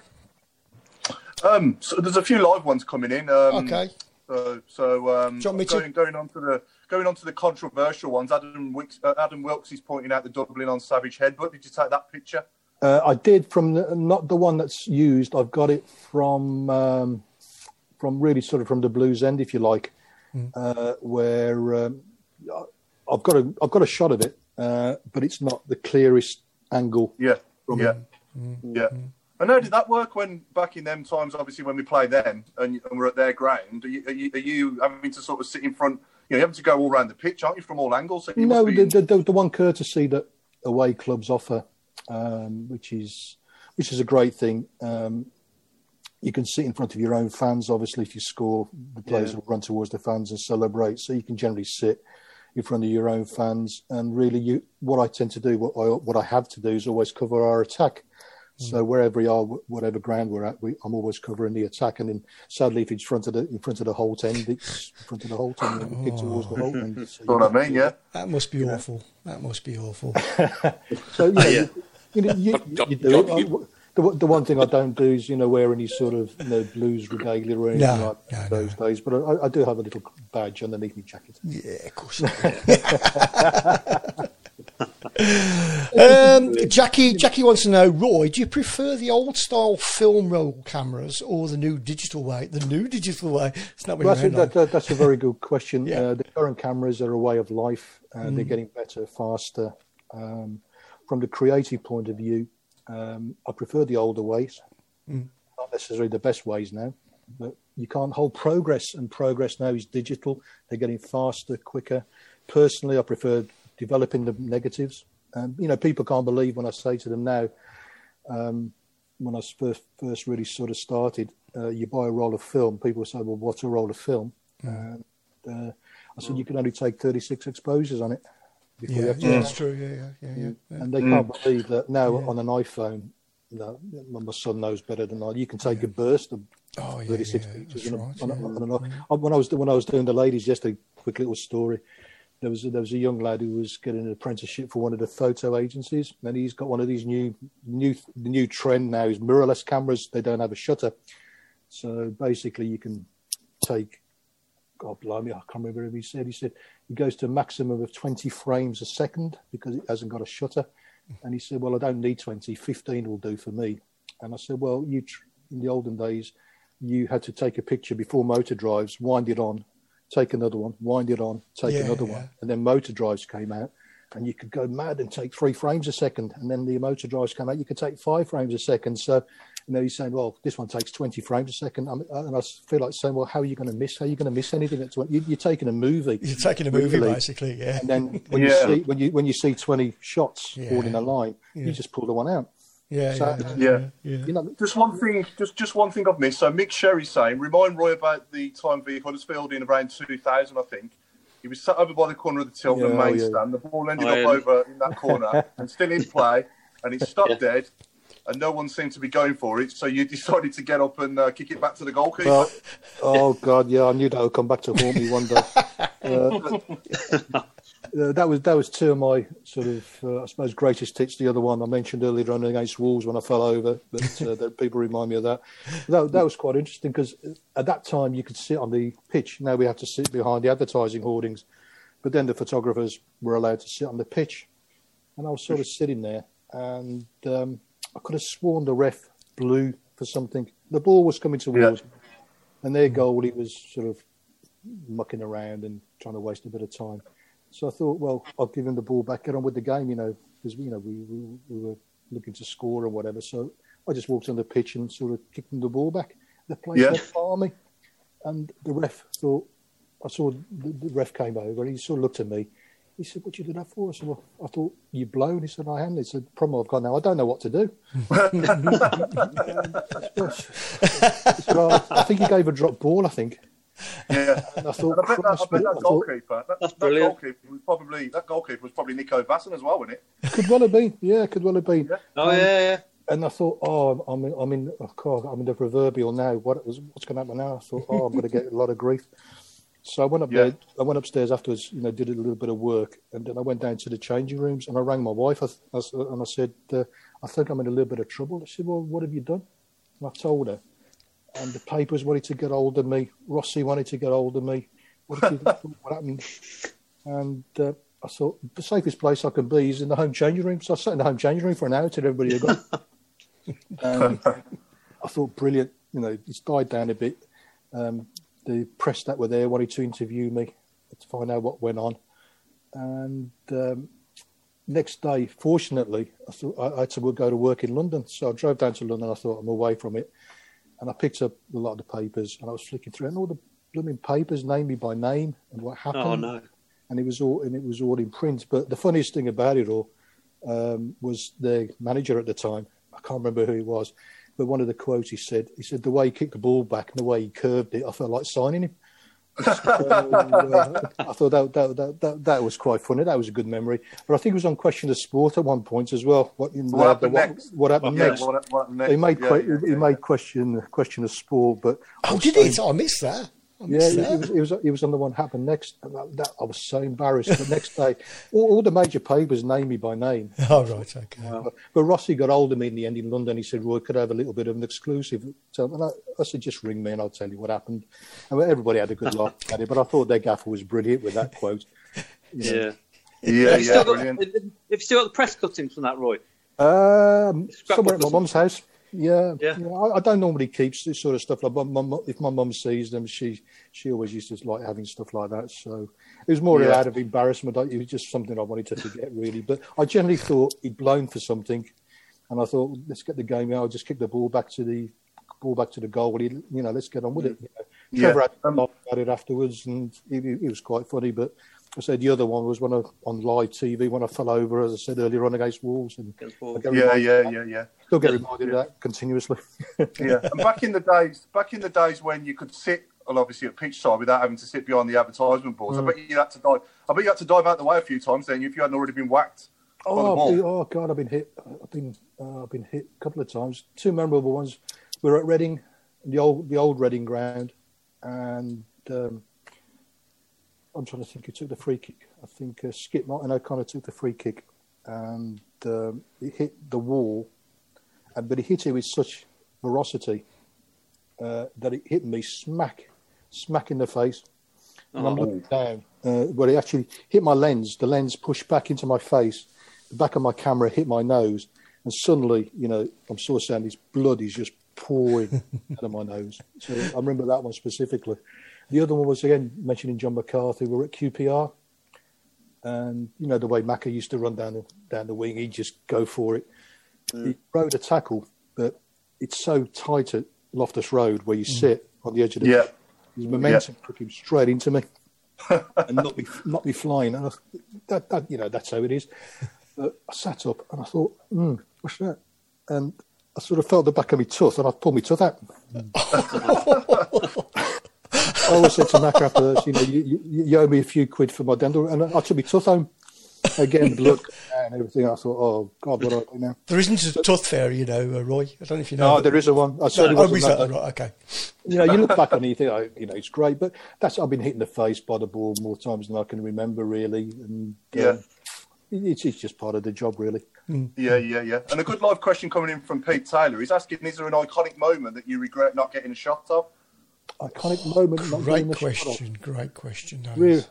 Um, so there's a few live ones coming in. Um, okay. So, so um, going, to... going on to the going on to the controversial ones. Adam Wilkes, uh, Adam Wilkes is pointing out the doubling on Savage Headbutt. Did you take that picture? Uh, I did from the, not the one that's used. I've got it from um, from really sort of from the blues end, if you like, mm. uh, where um, I've got a I've got a shot of it, uh, but it's not the clearest angle. Yeah, yeah, mm-hmm. yeah. I know. Did that work when back in them times? Obviously, when we played them and, and we're at their ground, are you, are you, are you having to sort of sit in front? You know, you having to go all around the pitch, aren't you, from all angles? So no, the, the, the, the, one courtesy that away clubs offer, um, which is which is a great thing. Um, you can sit in front of your own fans. Obviously, if you score, the players yeah. will run towards the fans and celebrate. So you can generally sit in front of your own fans. And really, you what I tend to do, what I what I have to do, is always cover our attack. Mm. So wherever we are, whatever ground we're at, we, I'm always covering the attack. And then sadly, if it's front of the in front of the Holte end, it's in front of the Holte end and kick towards the Holte end. So what I mean, yeah. That must be awful. That must be awful. so you know, yeah. you, you, you, you do it. The, the one thing I don't do is, you know, wear any sort of you know, blues regalia or anything no, like no, those no. days. But I, I, do have a little badge underneath my jacket. Yeah, of course. um, Jackie, Jackie wants to know, Roy, do you prefer the old style film roll cameras or the new digital way? The new digital way. It's not well, that's, a, that, that, that's a very good question. yeah. uh, the current cameras are a way of life. and mm. They're getting better, faster. Um, from the creative point of view, um, I prefer the older ways, mm. not necessarily the best ways now, but you can't hold progress, and progress now is digital. They're getting faster, quicker. Personally, I prefer developing the negatives. Um, you know, people can't believe when I say to them now, um, when I first, first really sort of started, uh, you buy a roll of film. People say, "Well, what's a roll of film?" Mm. And, uh, I said, "You can only take 36 exposures on it." yeah, yeah, that's true. Yeah, yeah, yeah, yeah. And they can't mm. believe that now yeah. on an iPhone, you know, my son knows better than I. You can take yeah. a burst of oh, yeah, 36 pictures. Right, on, on, on, when I was when I was doing the ladies, just a quick little story. There was a, there was a young lad who was getting an apprenticeship for one of the photo agencies, and he's got one of these new new the new trend now is mirrorless cameras. They don't have a shutter, so basically you can take God blimey, I can't remember what he said. He said it goes to a maximum of 20 frames a second because it hasn't got a shutter. And he said, Well, I don't need 20, 15 will do for me. And I said, Well, you in the olden days, you had to take a picture before motor drives, wind it on, take another one, wind it on, take yeah, another yeah. one. And then motor drives came out and you could go mad and take three frames a second. And then the motor drives came out, you could take five frames a second. So you know, he's saying, well, this one takes 20 frames a second. I mean, uh, and I feel like saying, well, how are you going to miss? How are you going to miss anything at 20? You, are taking a movie. You're taking a movie, really. basically, yeah. And then when, yeah. you see, when, you, when you see 20 shots yeah. all in a line, yeah. you just pull the one out. Yeah, so, yeah, yeah, You know, just one thing, just just one thing I've missed. So Mick Sherry saying, remind Roy about the time v Huddersfield in around 2000, I think. He was sat over by the corner of the Tilton yeah, main yeah. stand. The ball ended up over in that corner and still in play, and it stopped dead and no one seemed to be going for it. So you decided to get up and uh, kick it back to the goalkeeper. Well, oh God, yeah, I knew that would come back to haunt me one day. Uh, uh, that was that was two of my sort of uh, I suppose greatest hits. The other one I mentioned earlier on against Wolves when I fell over, but uh, people remind me of that. That, that was quite interesting because at that time you could sit on the pitch. Now we have to sit behind the advertising hoardings, but then the photographers were allowed to sit on the pitch, and I was sort of sitting there and. Um, I could have sworn the ref blew for something. The ball was coming towards yeah. and their goalie was sort of mucking around and trying to waste a bit of time. So I thought, well, I'll give him the ball back, get on with the game, you know, because you know we, we, we were looking to score or whatever. So I just walked on the pitch and sort of kicked him the ball back. The player yeah. me, and the ref thought. I saw the, the ref came over and he sort of looked at me he said, "What you do that for?" I said, "Well, I thought you blown." He said, "I am." He said, "Problem I've got now, I don't know what to do." so I think he gave a drop ball. I think. Yeah, and I thought, and I bet, that, I bet that goalkeeper, that, that, that goalkeeper was probably that goalkeeper was probably Nico Vaesen as well, wasn't it? Could well have been. Yeah, could well have been. Yeah. Oh um, yeah, yeah. And I thought, oh, I'm in, I'm in, oh God, I'm in the proverbial now. What was, what's going to happen now? I thought, oh, I'm going to get a lot of grief. So I went up yeah. there. I went upstairs afterwards. You know, did a little bit of work, and then I went down to the changing rooms and I rang my wife. I, I, and I said, uh, "I think I'm in a little bit of trouble." She said, "Well, what have you done?" And I told her. And the papers wanted to get hold of me. Rossi wanted to get hold of me. What, what happened? And uh, I thought the safest place I can be is in the home changing room. So I sat in the home changing room for an hour till everybody had gone. um, I thought, brilliant. You know, it's died down a bit. Um, the press that were there wanted to interview me to find out what went on. And um, next day, fortunately, I thought I, had to go to work in London. So I drove down to London. I thought I'm away from it, and I picked up a lot of the papers and I was flicking through, and all the blooming papers named me by name and what happened. Oh no! And it was all and it was all in print. But the funniest thing about it all um, was the manager at the time. I can't remember who he was, but one of the quotes he said, he said the way he kicked the ball back and the way he curved it, I felt like signing him. So, uh, I thought that, that, that that that was quite funny. That was a good memory. But I think it was on Question of Sport at one point as well. What, what, the, happened, what, next? what happened yeah, next? What, what happened next? He made yeah, yeah, he made question question of sport, but oh, did he? I missed that. Yeah, it was, it was it was on the one happened next. That, that, I was so embarrassed. The next day, all, all, the major papers named me by name. Oh right, okay. Uh, but, but, Rossi got hold of me in the end in London. He said, "Roy, could I have a little bit of an exclusive?" So and I, I, said, "Just ring me and I'll tell you what happened." And everybody had a good laugh at it. But I thought their gaffer was brilliant with that quote. You know. Yeah, yeah, have yeah. Got, have you still got the press cuttings from that, Roy? Um, somewhere at my mum's house. Yeah, yeah. You know, I, I, don't normally keep this sort of stuff. Like my, my, if my mum sees them, she she always used to like having stuff like that. So it was more yeah. out of embarrassment. It was just something I wanted to forget, really. But I generally thought he'd blown for something, and I thought let's get the game out. I'll just kick the ball back to the ball back to the goal. He, you know, let's get on with it. You know. Trevor yeah. had um, about it afterwards, and it was quite funny. But I said the other one was when I on live TV when I fell over, as I said earlier on against Wolves. And yeah, yeah, yeah, yeah. Still get reminded of that continuously. yeah, and back in the days, back in the days when you could sit, well, obviously at pitch side without having to sit behind the advertisement boards. Mm. I bet you had to dive. I bet you had to dive out the way a few times then if you hadn't already been whacked. Oh, oh God, I've been hit. I've been uh, I've been hit a couple of times. Two memorable ones. We were at Reading, the old the old Reading ground, and. Um, I'm trying to think who took the free kick. I think uh, Skip Martin O'Connor took the free kick, and um, it hit the wall, and but it hit it with such ferocity uh, that it hit me smack, smack in the face, and oh. I'm looking down. Uh, but it actually hit my lens. The lens pushed back into my face. The back of my camera hit my nose, and suddenly, you know, I'm sort of saying this blood is just pouring out of my nose. So I remember that one specifically. The other one was again mentioning Jon McCarthy. We were at QPR, and you know the way Macca used to run down the, down the wing, he'd just go for it. Mm. He rode a tackle, but it's so tight at Loftus Road where you mm. sit on the edge of the yeah. his momentum yeah. took him straight into me and not be not be flying. And I, that, that you know that's how it is. But I sat up and I thought, hmm, what's that? And I sort of felt the back of my tooth, and I pulled my tooth out. I always said to Mac after this, you know, you, you, you, owe me a few quid for my dental, and I took my tooth home. Again, blood and everything. I thought, oh God, what do I do now? There isn't a tooth fairy, you know, uh, Roy. I don't know if you know. No, there is a one. I certainly no, wasn't oh, right, okay. You know, you look back on it, you think, oh, you know, it's great, but that's I've been hit in the face by the ball more times than I can remember, really, and yeah. Um, it's, it's just part of the job, really. Mm. Yeah, yeah, yeah. And a good live question coming in from Pete Taylor. He's asking, is there an iconic moment that you regret not getting a shot of? Iconic moment. Great question. Great question. Really,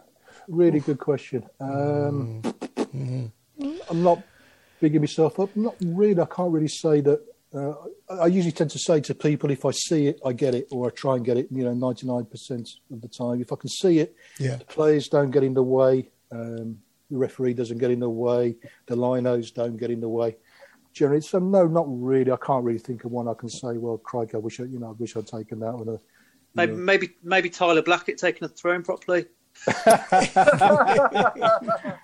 really good question. Um, mm. I'm not bigging myself up. Not really. I can't really say that. Uh, I usually tend to say to people, if I see it, I get it, or I try and get it. You know, 99% of the time, if I can see it, yeah. the players don't get in the way. Um, the referee doesn't get in the way. The linos don't get in the way. Generally, so no, not really. I can't really think of one. I can say, well, crikey, I wish I, you know, I wish I'd taken that one. Maybe, yeah. maybe, maybe Tyler Blackett taking a throw in properly.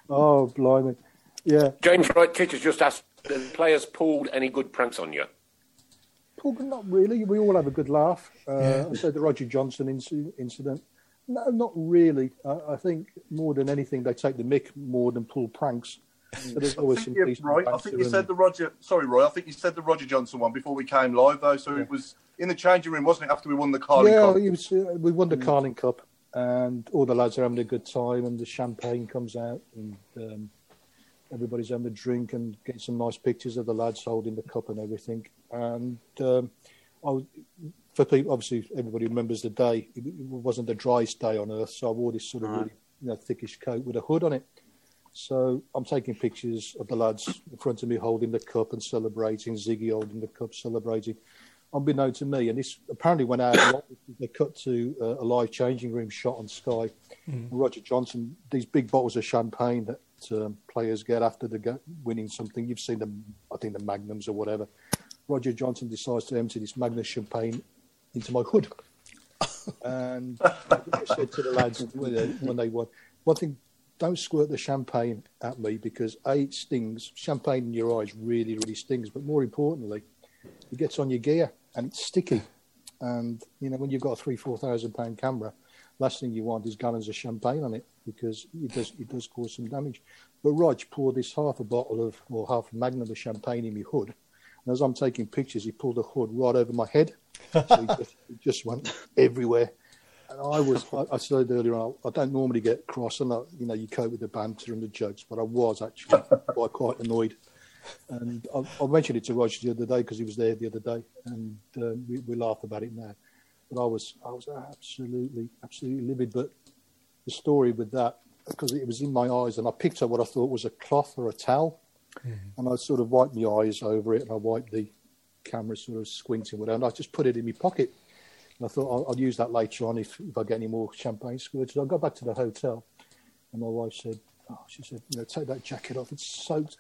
oh, blimey. Yeah. James Wright teachers just asked the players pulled any good pranks on you? Pulled, not really. We all have a good laugh. Uh, yeah. I said the Roger Johnson incident. No, not really. I, I, think more than anything, they take the mick more than pull pranks. So there's always some right. I think you said the Roger. Sorry, Roy. I think you said the Roger Johnson one before we came live, though. So yeah. it was in the changing room, wasn't it? After we won the Carling yeah, Cup. Yeah, uh, we won the mm. Carling Cup, and all the lads are having a good time, and the champagne comes out, and um, everybody's having a drink and getting some nice pictures of the lads holding the cup and everything. And um, I was, for people, obviously, everybody remembers the day. It, wasn't the driest day on earth, so I wore this sort of really, you know, thickish coat with a hood on it. So I'm taking pictures of the lads in front of me holding the cup and celebrating, Ziggy holding the cup, celebrating. Unbeknown to me, and this apparently went out. they cut to uh, a live changing room shot on Sky. Mm. Roger Johnson, these big bottles of champagne that um, players get after the winning something. You've seen them, I think the Magnums or whatever. Roger Johnson decides to empty this Magnum champagne into my hood. and I said to the lads when they won, one thing, don't squirt the champagne at me because A, it stings. Champagne in your eyes really, really stings. But more importantly, it gets on your gear and it's sticky. And, you know, when you've got a three, 4,000 pound camera, last thing you want is gallons of champagne on it because it does it does cause some damage. But Rog poured this half a bottle of or half a magnum of champagne in my hood, and as I'm taking pictures, he pulled the hood right over my head, so it just, it just went everywhere. And I was, I, I said earlier on, I don't normally get cross, and I, you know, you cope with the banter and the jokes, but I was actually quite quite annoyed. And I, I mentioned it to Roger the other day because he was there the other day, and uh, we, we laugh about it now. But I was, I was absolutely, absolutely livid. But the story with that because it was in my eyes, and I picked up what I thought was a cloth or a towel, mm. and I sort of wiped my eyes over it, and I wiped the camera sort of squinting whatever, and I just put it in my pocket. And I thought I'll, I'll use that later on if, if I get any more champagne squirts. So I got back to the hotel, and my wife said, oh, she said, you know, take that jacket off, it's soaked.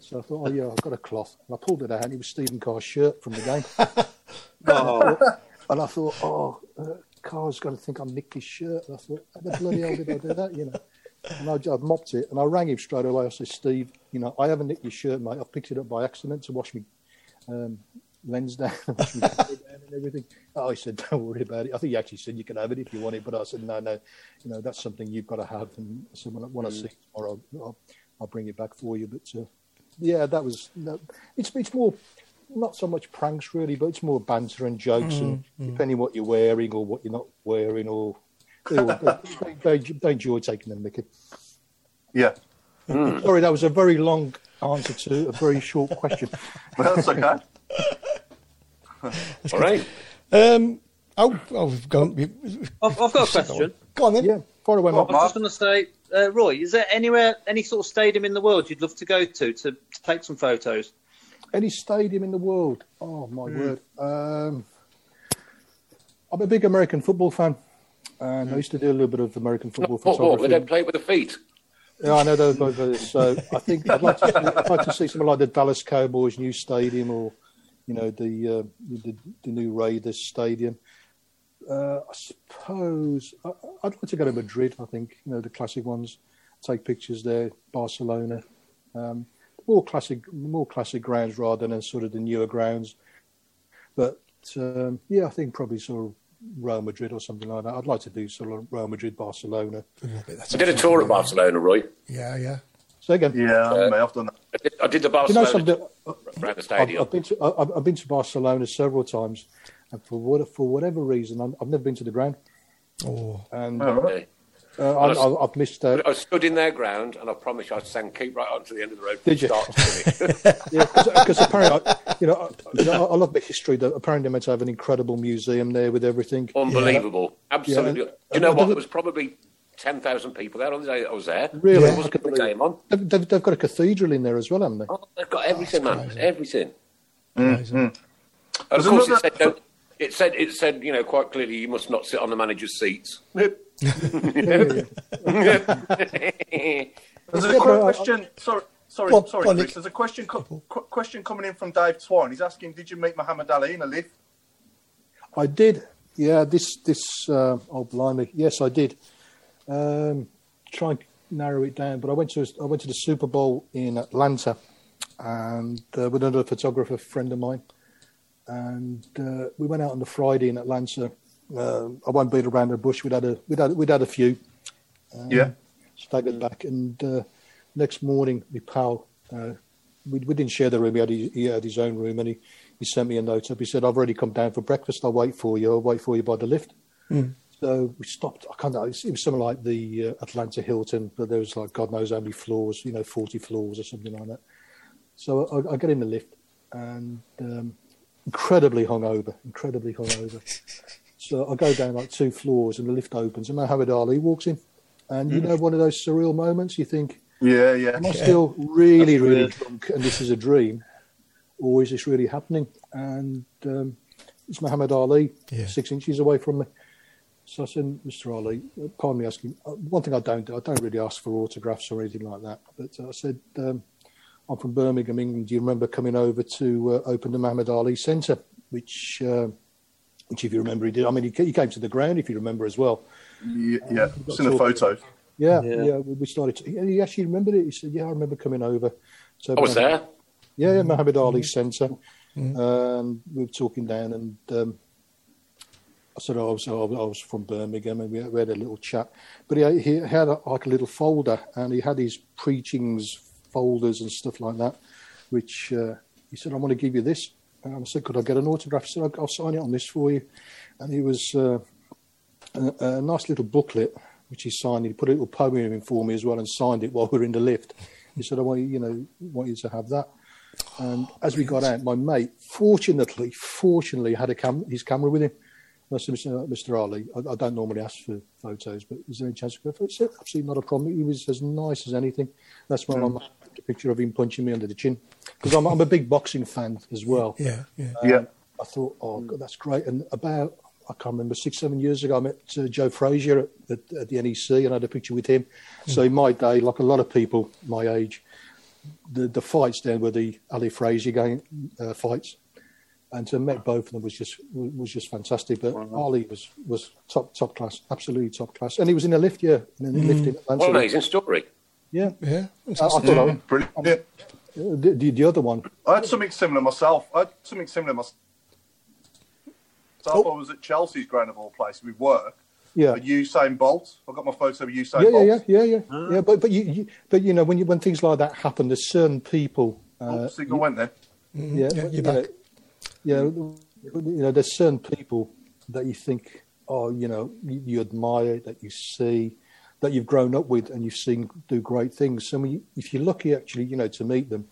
So I thought, oh yeah, I've got a cloth. And I pulled it out, and it was Stephen Carr's shirt from the game. oh. and I thought, oh, uh, Carr's going to think I nicked his shirt. And I thought, how the bloody hell did I do that, you know? And I, I mopped it, and I rang him straight away. I said, Steve, you know, I haven't nicked your shirt, mate. I picked it up by accident to wash me um, lens down, wash me down and everything. Oh, he said, don't worry about it. I think he actually said you can have it if you want it, but I said, no, no, you know, that's something you've got to have. And so when, when I see it tomorrow, I'll, I'll, bring it back for you. But uh, yeah, that was, that, it's, it's more, not so much pranks really, but it's more banter and jokes, mm, and mm. depending what you're wearing or what you're not wearing, or they, they, they enjoy taking the mickey. Yeah. Mm. Sorry, that was a very long answer to a very short question. well, that's okay. All right. Um, oh, oh, we've gone. I've, I've got a question. Go on then. Yeah, far away. I was just going to say, uh, Roy, is there anywhere, any sort of stadium in the world you'd love to go to to, to take some photos? Any stadium in the world? Oh my mm. word! Um, I'm a big American football fan, and mm. I used to do a little bit of American football what, photography. What, what, they don't play with the feet. Yeah, I know those both. So I think I'd like, to, I'd like to see something like the Dallas Cowboys new stadium, or you know the uh, the, the, new Raiders stadium. Uh, I suppose I, would like to go to Madrid. I think you know the classic ones. Take pictures there. Barcelona. Um, more classic, more classic grounds rather than sort of the newer grounds. But um, yeah, I think probably sort of Real Madrid or something like that. I'd like to do sort of Real Madrid, Barcelona. I did a tour of Barcelona, right? Yeah, yeah. Say again. Yeah, uh, I've done that. I did, I did the Barcelona you know around the stadium. I've, I've, been to, I've, I've, been to Barcelona several times, and for what, for whatever reason, i have never been to the ground. Oh, and oh, right. Uh, I, I, I've missed. Uh, I stood in their ground, and I promise you, I'd sang "Keep Right On" to the end of the road. Did you? yeah, because apparently, you know, I, you know, I love the history. That apparently they're meant to have an incredible museum there with everything. Unbelievable, yeah. absolutely. Yeah, and, you know what? There was probably ten thousand people there on the day I was there. Really? Yeah. was the game on. They've, they've, they've, got a cathedral in there as well, haven't they? Oh, they've got everything, oh, man. Everything. Mm-hmm. Of course, it, said, it said it said you know quite clearly you must not sit on the manager's seats. There's a question. Sorry, sorry, on, sorry, Chris. There's a question. Co- question coming in from Dave Twine. He's asking, "Did you meet Muhammad Ali in a lift?" I did. Yeah, this this. Uh, oh, blimey! Yes, I did. Um, try and narrow it down, but I went to I went to the Super Bowl in Atlanta, and uh, with another photographer friend of mine, and uh, we went out on the Friday in Atlanta uh, I won't beat around the bush. We'd had a we'd had we'd had a few. Um, yeah. Staggered back, and uh, next morning, my pal, uh, we, we didn't share the room. He had, his, he had his own room, and he, he sent me a note up. He said, "I've already come down for breakfast. I'll wait for you. I'll wait for you by the lift." Mm. So we stopped. I can't know. It was something like the uh, Atlanta Hilton, but there was like God knows how many floors, you know, 40 floors or something like that. So I, I get in the lift and um, incredibly hungover, incredibly hungover. so I go down like two floors and the lift opens and Muhammad Ali walks in. And you know, one of those surreal moments, you think, Yeah, yeah. Am I still really, That's really weird. drunk and this is a dream? Or is this really happening? And um, it's Muhammad Ali, Yeah. six inches away from me. So I said, Mr. Ali, uh, pardon me asking, uh, one thing I don't do, I don't really ask for autographs or anything like that. But I said, um, I'm from Birmingham, England. Do you remember coming over to uh, open the Muhammad Ali Centre? Which, uh, which, if you remember, he did. I mean, he, he came to the ground, if you remember as well. Yeah, yeah. It's in the photos. Yeah, Yeah. yeah. we we started. To, he- he actually remembered it. He said, "Yeah, I remember coming over." So I was there. Yeah, yeah, Muhammad Ali Centre. Um, we were talking down, and um, I said I was, I was from Birmingham, and we had, we had a little chat. But he, he had a, like a little folder, and he had his preachings folders and stuff like that. Which uh, he said, "I want to give you this." And I said, "Could I get an autograph?" He said, "I'll, I'll sign it on this for you." And he was uh, a, a nice little booklet which he signed. He put a little poem in for me as well, and signed it while we were in the lift. He said, "I want you, you know, want you to have that." And as we got out, my mate, fortunately, fortunately, had a cam- his camera with him. And I said, Mr. Mr. Ali, I, I don't normally ask for photos, but is there any chance of go for it? He absolutely not a problem. He was as nice as anything. That's when I took a picture of him punching me under the chin. Because I'm, I'm a big boxing fan as well. Yeah, yeah. Yeah. I thought, oh, God, that's great. And about, I can't remember, six, seven years ago, I met uh, Joe Frazier at, at, at the NEC and I had a picture with him. So in my day, like a lot of people my age, the, the fights then were the Ali Frazier game uh, fights. And to met both of them was just was just fantastic. But Ali was, was top top class, absolutely top class. And he was in a lift, yeah, in a lift in Atlanta. What an amazing story. Yeah, Yeah. I, I thought I, Brilliant. Yeah. Uh, the, the, the other one. I had something similar myself. I had something similar myself. Oh. I was at Chelsea's ground of all places with work. Yeah, A Usain Bolt. I got my photo of Usain yeah, Bolt. yeah, yeah, yeah, yeah, yeah. But but you, you but you know when you when things like that happen, there's certain people. Oh, Uh, signal went there. yeah, Yeah, you're you know, yeah, you know, there's certain people that you think, oh, you know, you, you admire, that you see, that you've grown up with, and you've seen do great things. So you, if you're lucky, actually, you know, to meet them,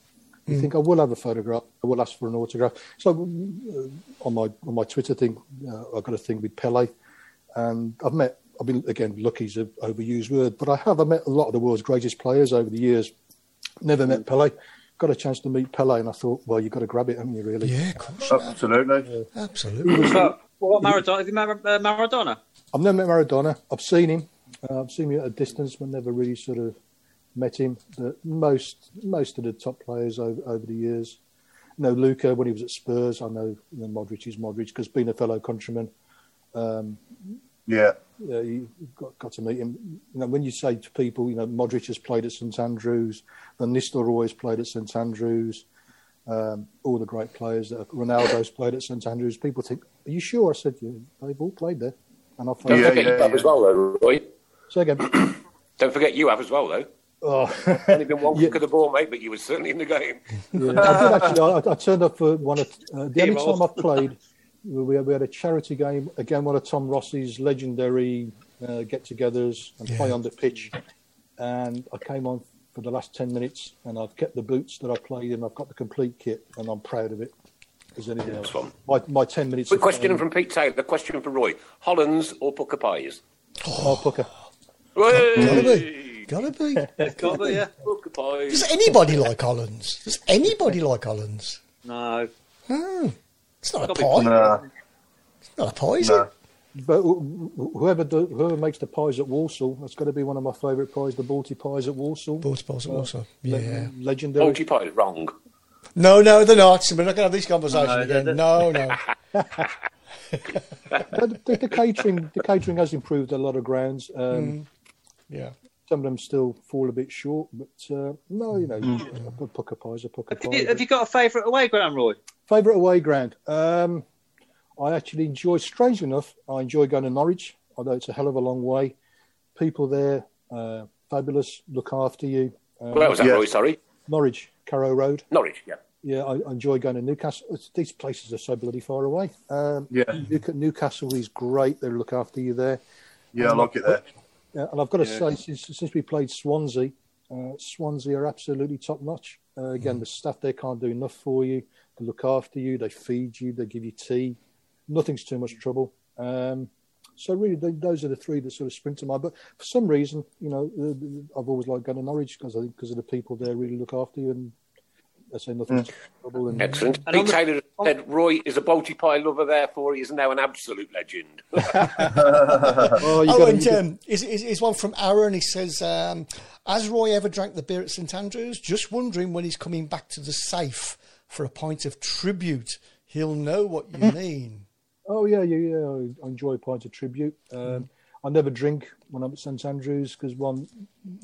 you think, I will have a photograph. I will ask for an autograph. So uh, on my on my Twitter thing, uh, I've got a thing with Pele, and I've met. I've been again lucky is an overused word, but I have. I met a lot of the world's greatest players over the years. Never met Pele. Got a chance to meet Pele, and I thought, well, you've got to grab it, haven't you? Really? Yeah, of course. Absolutely. Absolutely. But what Maradona? Have you met uh, Maradona? I've never met Maradona. I've seen him. Uh, I've seen him at a distance, but never really sort of met him. But most most of the top players over, over the years. You know, Luka when he was at Spurs. I know, you know Modric is Modric because being a fellow countryman, um, Yeah. Yeah, you got, got to meet him. You know, when you say to people, you know, Modric has played at St Andrews, Van Nistelrooy has played at St Andrews, um, all the great players that Ronaldo's played at St Andrews. People think, "Are you sure?" I said, yeah, "They've all played there." And I've Don't Yeah, forget yeah, you have yeah. as well, though, Roy. So again, Don't forget you have as well, though. oh, Only been one kick of the ball, mate, but you were certainly in the game. Yeah, I did actually. I, I turned up for one of uh, the only time I've played. We had, we had a charity game again, one of Tom Ross's legendary uh, get-togethers and play on the pitch. And I came on for the last ten minutes, and I've kept the boots that I played in. I've got the complete kit, and I'm proud of it. As anything else, fun. my my ten minutes. Quick question fame- from Pete Taylor. The question for Roy. Hollands or Pukka Pies? Oh, Pukka. Gotta be. Gotta be. Got it, yeah. Pukka Pies. Does anybody like Hollands? Does anybody like Hollands? No. No. It's not a pie. Nah. It's not a pie, is No. it? But wh- wh- whoever do, whoever makes the pies at Walsall, that's got to be one of my favourite pies. The Balti pies at Walsall. Balti pies at Walsall, le- yeah. legendary. Multi Pies, wrong. No, no, they're not. We're not going to have this conversation No, again. they're- No, no. But the, the catering, the catering has improved a lot of grounds. Um, Yeah. Some of them still fall a bit short, but uh, no, you know, a pukka pie's a pukka Have pie. you, have you got a favourite away ground, Roy? Favourite away ground? Um, I actually enjoy. Strangely enough, I enjoy going to Norwich, although it's a hell of a long way. People there, uh, fabulous, look after you. Uh, Where was that, Yeah. Roy? Sorry. Norwich, Carrow Road. Norwich, yeah. Yeah, I, I enjoy going to Newcastle. It's, these places are so bloody far away. Um, Yeah. Newca- Newcastle is great. They look after you there. Yeah, I And like it there. And I've got to Yeah. say, since, since we played Swansea, uh, Swansea are absolutely top notch. Uh, again, the staff there can't do enough for you. They look after you. They feed you. They give you tea. Nothing's too much trouble. Um, so really, th those are the three that sort of spring to mind. But for some reason, you know, I've always liked going to Norwich because I think because of the people there really look after you and they say nothing's trouble. And, Excellent. Pete Taylor said Roy is a Balti pie lover, therefore he is now an absolute legend. oh, you oh, gotta- and gotta- um, is, is, is one from Aaron. He says, um, "Has Roy ever drank the beer at St Andrews? Just wondering when he's coming back to the safe for a pint of tribute. He'll know what you mean." Oh yeah, yeah, yeah. I enjoy a pint of tribute. Um, I never drink when I'm at St Andrews because one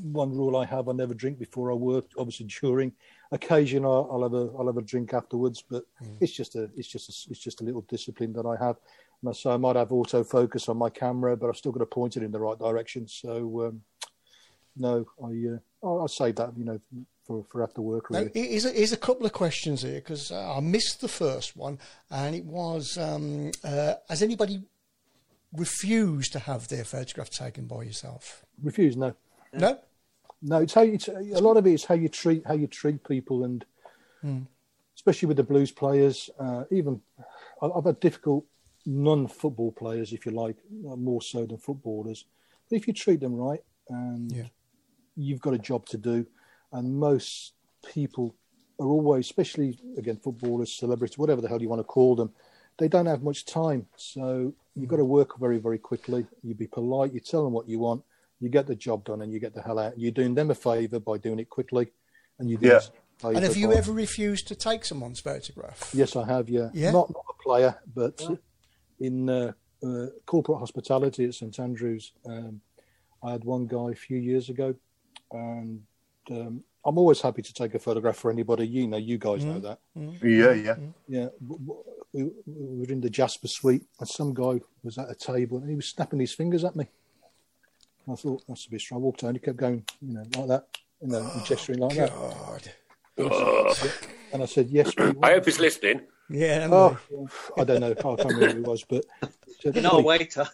one rule I have: I never drink before I work. Obviously, during occasion I'll, I'll have a I'll have a drink afterwards, but it's just a it's just a, it's just a little discipline that I have. And so I might have autofocus on my camera, but I've still got to point it in the right direction. So um, no, I uh, I'll, save that you know for for after work. Now, Really. here's a, here's a couple of questions here because I missed the first one, and it was: um, uh, Has anybody refused to have their photograph taken by yourself? Refuse? No. No. No, it's how you, it's, a lot of it is how you treat how you treat people, and Mm. especially with the blues players. Uh, even I've had difficult non-football players, if you like, uh, more so than footballers. But if you treat them right, and Yeah. you've got a job to do, and most people are always, especially again footballers, celebrities, whatever the hell you want to call them, they don't have much time. So you've got to work very, very quickly. You be polite. You tell them what you want. You get the job done, and you get the hell out. You're doing them a favour by doing it quickly, and you do Yeah. favour And have you by- ever refused to take someone's photograph? Yes, I have. Yeah, Yeah? not not a player, but in uh, uh, corporate hospitality at St Andrews, um, I had one guy a few years ago, and um, I'm always happy to take a photograph for anybody. You know, you guys know that. Yeah, yeah. Yeah, w- w- we, we were in the Jasper Suite, and some guy was at a table, and he was snapping his fingers at me. I thought that's a bit strong. I walked over, and he kept going, you know, like that, you know, gesturing like that. God. And I said, "Yes." we I hope he's listening. Yeah. Oh, I don't know. I can't remember who it was, but said, No, "Oi." waiter.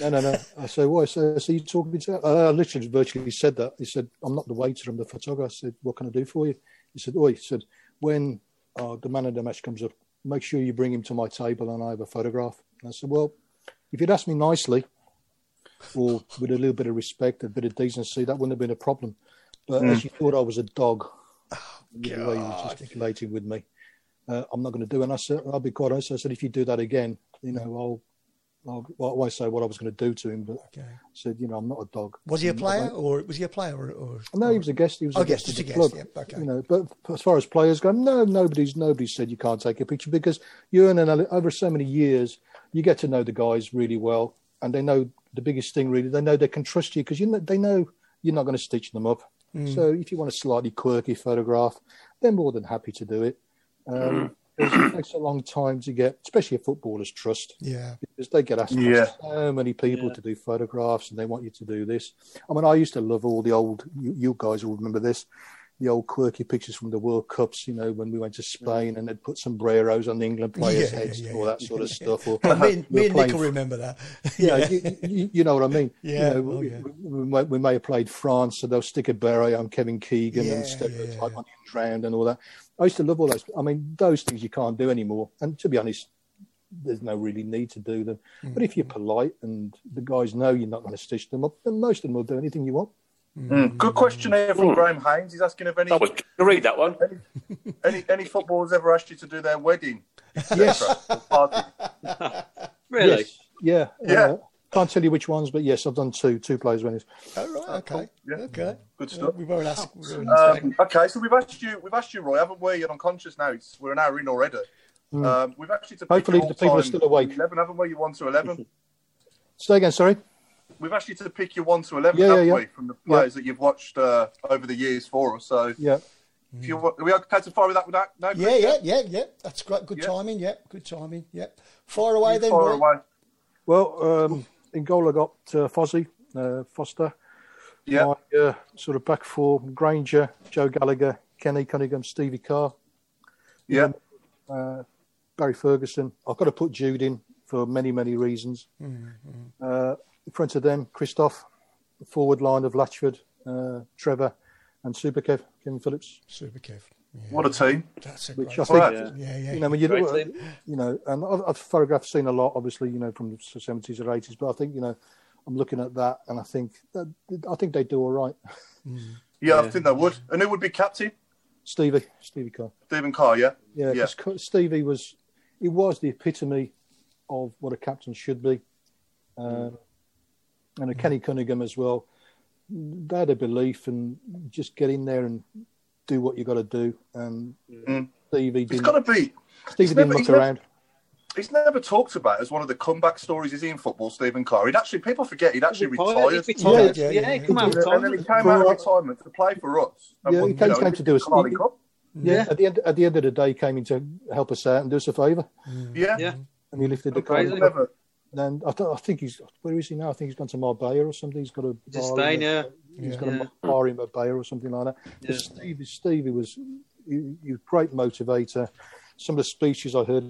no, no, no. I said, "Why?" So, so you talking to? Uh, I literally virtually said that. He said, "I'm not the waiter. I'm the photographer." I said, "What can I do for you?" He said, "Oi," he said, "When uh, the man of the match comes up, make sure you bring him to my table and I have a photograph." And I said, "Well, if you'd asked me nicely, or with a little bit of respect, a bit of decency, that wouldn't have been a problem. But as you thought I was a dog, the way you were gesticulating with me, uh, I'm not going to do it. And I said, I'll be quite honest. I said, if you do that again, you know, I'll, I'll well, I won't say what I was going to do to him, but Okay. I said, you know, I'm not a dog. Was he a player, or was he a player, or? or no, he was a guest. He was Oh, a guest guest, just a guest, club. yeah, okay. You know, but as far as players go, no, nobody's nobody said you can't take a picture because you're and over so many years, you get to know the guys really well, and they know the biggest thing really. They know they can trust you because you know they know you're not going to stitch them up. Mm. So if you want a slightly quirky photograph, they're more than happy to do it. Um, it takes a long time to get, especially a footballer's trust Yeah. because they get asked by Yeah. so many people to do photographs and they want you to do this. I mean, I used to love all the old, you, you guys will remember this, the old quirky pictures from the World Cups, you know, when we went to Spain and they'd put sombreros on the England players' Yeah, yeah, heads yeah, and all that sort of stuff. Or Well, me, me and Nick will remember that. you know, you, you, you know what I mean. Yeah, You know, oh, we, yeah. we, may, we may have played France, so they'll stick a beret on Kevin Keegan Yeah, and stereotype yeah, yeah. on him drowned and all that. I used to love all those. I mean, those things you can't do anymore. And to be honest, there's no really need to do them. Mm. But if you're polite and the guys know you're not going to stitch them up, then most of them will do anything you want. Mm. Good question here from Graham Haynes. He's asking if any That was to read that one. any any footballers ever asked you to do their wedding. Yes. party? Really? Yes. Yeah. Yeah. Uh, can't tell you which ones, but yes, I've done two two players weddings. Oh, right, okay. Yeah. Okay. Good stuff. we won't ask. we won't ask Um, okay, so we've asked you, we've asked you, Roy, haven't we? You're unconscious now. It's we're an hour in already. Um, we've actually to Hopefully the people are still awake. Eleven, haven't we? You one to eleven. Say again, sorry. We've asked you to pick your one to eleven, Yeah, yeah, haven't yeah. we? From the players that you've watched uh, over the years for us. So Yeah. if you are we okay to fire with that? With that? No, Yeah, yeah, yeah, yeah. That's great. Good Yeah. timing. Yeah, good timing. Yeah. Far away You then. fire away. Well, um, in goal I got uh, Fozzie, uh, Foster. Yeah. My uh, sort of back four, Grainger, Joe Gallagher, Kenny Cunningham, Stevie Carr. Yeah. Uh, Barry Ferguson. I've got to put Jude in for many, many reasons. Uh, in front of them, Christophe, the forward line of Latchford, uh, Trevor, and Super Kev, Kevin Phillips. Super Kev. What a team. That's a Which great I think, Right. Yeah, yeah. you know, when you Great look, team. you know, and I've, I've photographed seen a lot, obviously, you know, from the seventies or eighties, but I think, you know, I'm looking at that, and I think, that, I think they do all right. Yeah, I think they would. And who would be captain? Stevie, Stevie Carr. Stephen Carr, yeah? Yeah, Yeah. 'cause Stevie was, he was the epitome of what a captain should be, um, and a Kenny Cunningham as well. They had a belief and just get in there and do what you got to do. And Mm. Stevie He's didn't. got to be. Stevie he's didn't never- look he's never- around. He's never talked about as one of the comeback stories is he in football, Stephen Carr. He'd actually, people forget he'd actually Retired, retired. he retired. Yeah, Yeah, yeah, yeah. come out And then he retirement. came out of retirement to play for us. Yeah, won, he came- you know, came to do us- Carling Cup. Yeah. Yeah. At the end, at the end of the day, he came in to help us out and do us a favour, Yeah. Yeah. and he lifted the Crazy. cup. Never. And I, th- I think he's where is he now? I think he's gone to Marbella or something. He's got a To bar Spain, in- yeah. He's Yeah. got Yeah. a bar in Marbella or something like that. But Yeah. Stevie, Stevie was he, he was a great motivator. Some of the speeches I heard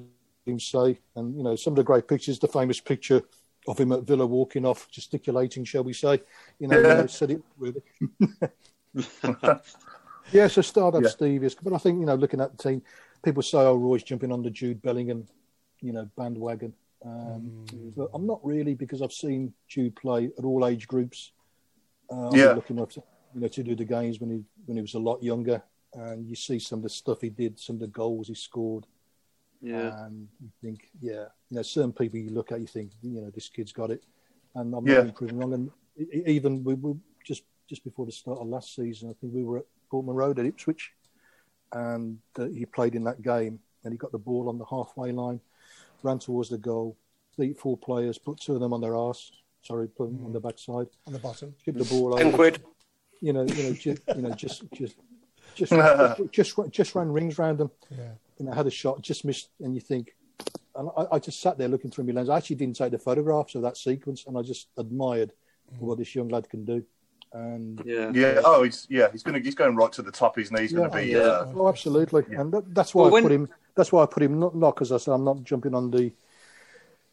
him say, and you know, some of the great pictures. The famous picture of him at Villa walking off, gesticulating, shall we say? You know, Yeah. you know, said it really. yeah, so start up Yeah. Stevie, but I think you know, looking at the team, people say, "Oh, Roy's jumping on the Jude Bellingham, you know, bandwagon." Um, But I'm not really because I've seen Jude play at all age groups. Uh, Yeah. Lucky enough to, you know, to do the games when he when he was a lot younger, and you see some of the stuff he did, some of the goals he scored, Yeah. and you think, yeah, you know, certain people you look at, you think, you know, this kid's got it, and I'm Yeah. not proven wrong. And even we were just just before the start of last season, I think we were at Portman Road at Ipswich, and uh, he played in that game, and he got the ball on the halfway line, ran towards the goal, beat four players, put two of them on their arse. Sorry, put them on the backside, on the bottom. chipped the ball Ten over. quid. You know, you know, just, you know, just, just, just, just, just, just ran rings round them. Yeah. You know, had a shot, just missed, and you think. And I, I just sat there looking through my lens. I actually didn't take the photographs of that sequence, and I just admired what this young lad can do. And Yeah. Yeah. Oh, he's yeah. He's gonna he's going right to the top. Isn't he? He's going to be. Yeah. Uh, Oh, absolutely, and that, that's why Well, I when- put him. That's why I put him not not because I said I'm not jumping on the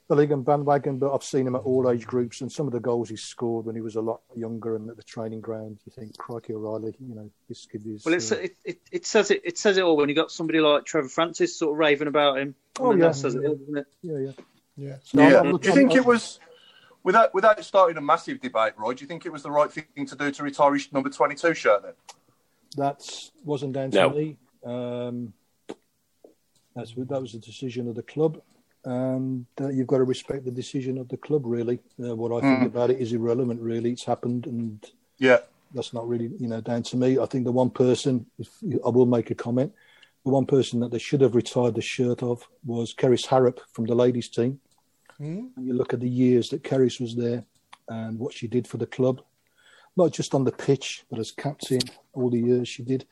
the league and bandwagon, but I've seen him at all age groups, and some of the goals he scored when he was a lot younger and at the training ground. You think, crikey, O'Reilly, you know, this kid is. Well, it's, uh, it, it, it says it it says it all when you got somebody like Trevor Francis sort of raving about him. Oh, and yeah. that says it all, doesn't it? yeah, yeah. Yeah. So yeah. I'm Do you think I'm- it was without without starting a massive debate, Roy? Do you think it was the right thing to do to retire his number twenty two shirt then? That wasn't down to No. me. Um, that's that was the decision of the club, and uh, you've got to respect the decision of the club. Really, uh, what I think about it is irrelevant. Really, it's happened, and Yeah. that's not really you know down to me. I think the one person, if I will make a comment, the one person that they should have retired the shirt of was Kerys Harrop from the ladies team. And you look at the years that Kerys was there and what she did for the club, not just on the pitch, but as captain, all the years she did,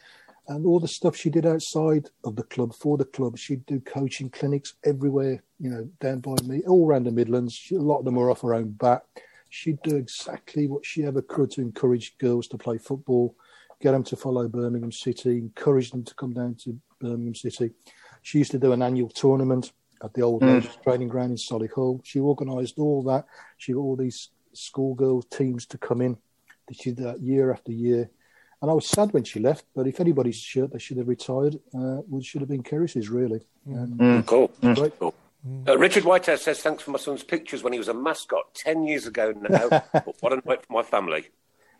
and all the stuff she did outside of the club for the club. She'd do coaching clinics everywhere, you know, down by me, all around the Midlands. She, a lot of them were off her own back. She'd do exactly what she ever could to encourage girls to play football, get them to follow Birmingham City, encourage them to come down to Birmingham City. She used to do an annual tournament at the old mm. ladies training ground in Solihull. She organised all that. She got all these schoolgirl teams to come in. She did that year after year. And I was sad when she left, but if anybody's shirt they should have retired, uh, would should have been Kerys's, really. And, Cool. Right. Cool. Uh, Richard Whitehead says, thanks for my son's pictures when he was a mascot 10 years ago now. but what a night for my family.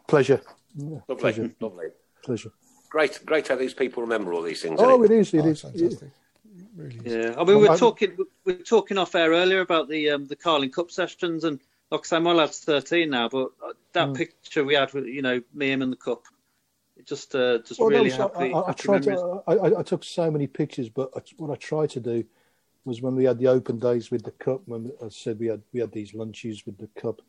Pleasure. Yeah, Lovely. pleasure. Lovely. Pleasure. Great, great how these people remember all these things. Oh, isn't it is. It Oh, is. fantastic. Really is. Yeah, I mean, we Well, we're talking we we're talking off air earlier about the um, the Carling Cup sessions, and like I say, my lad's thirteen now, but uh, that Mm. picture we had with you know me, him, and the cup, it just uh, just Well, no, really so happy. I, I, I tried to. I, I, took so many pictures, but I, what I tried to do was when we had the open days with the cup. When I said we had we had these lunches with the cup,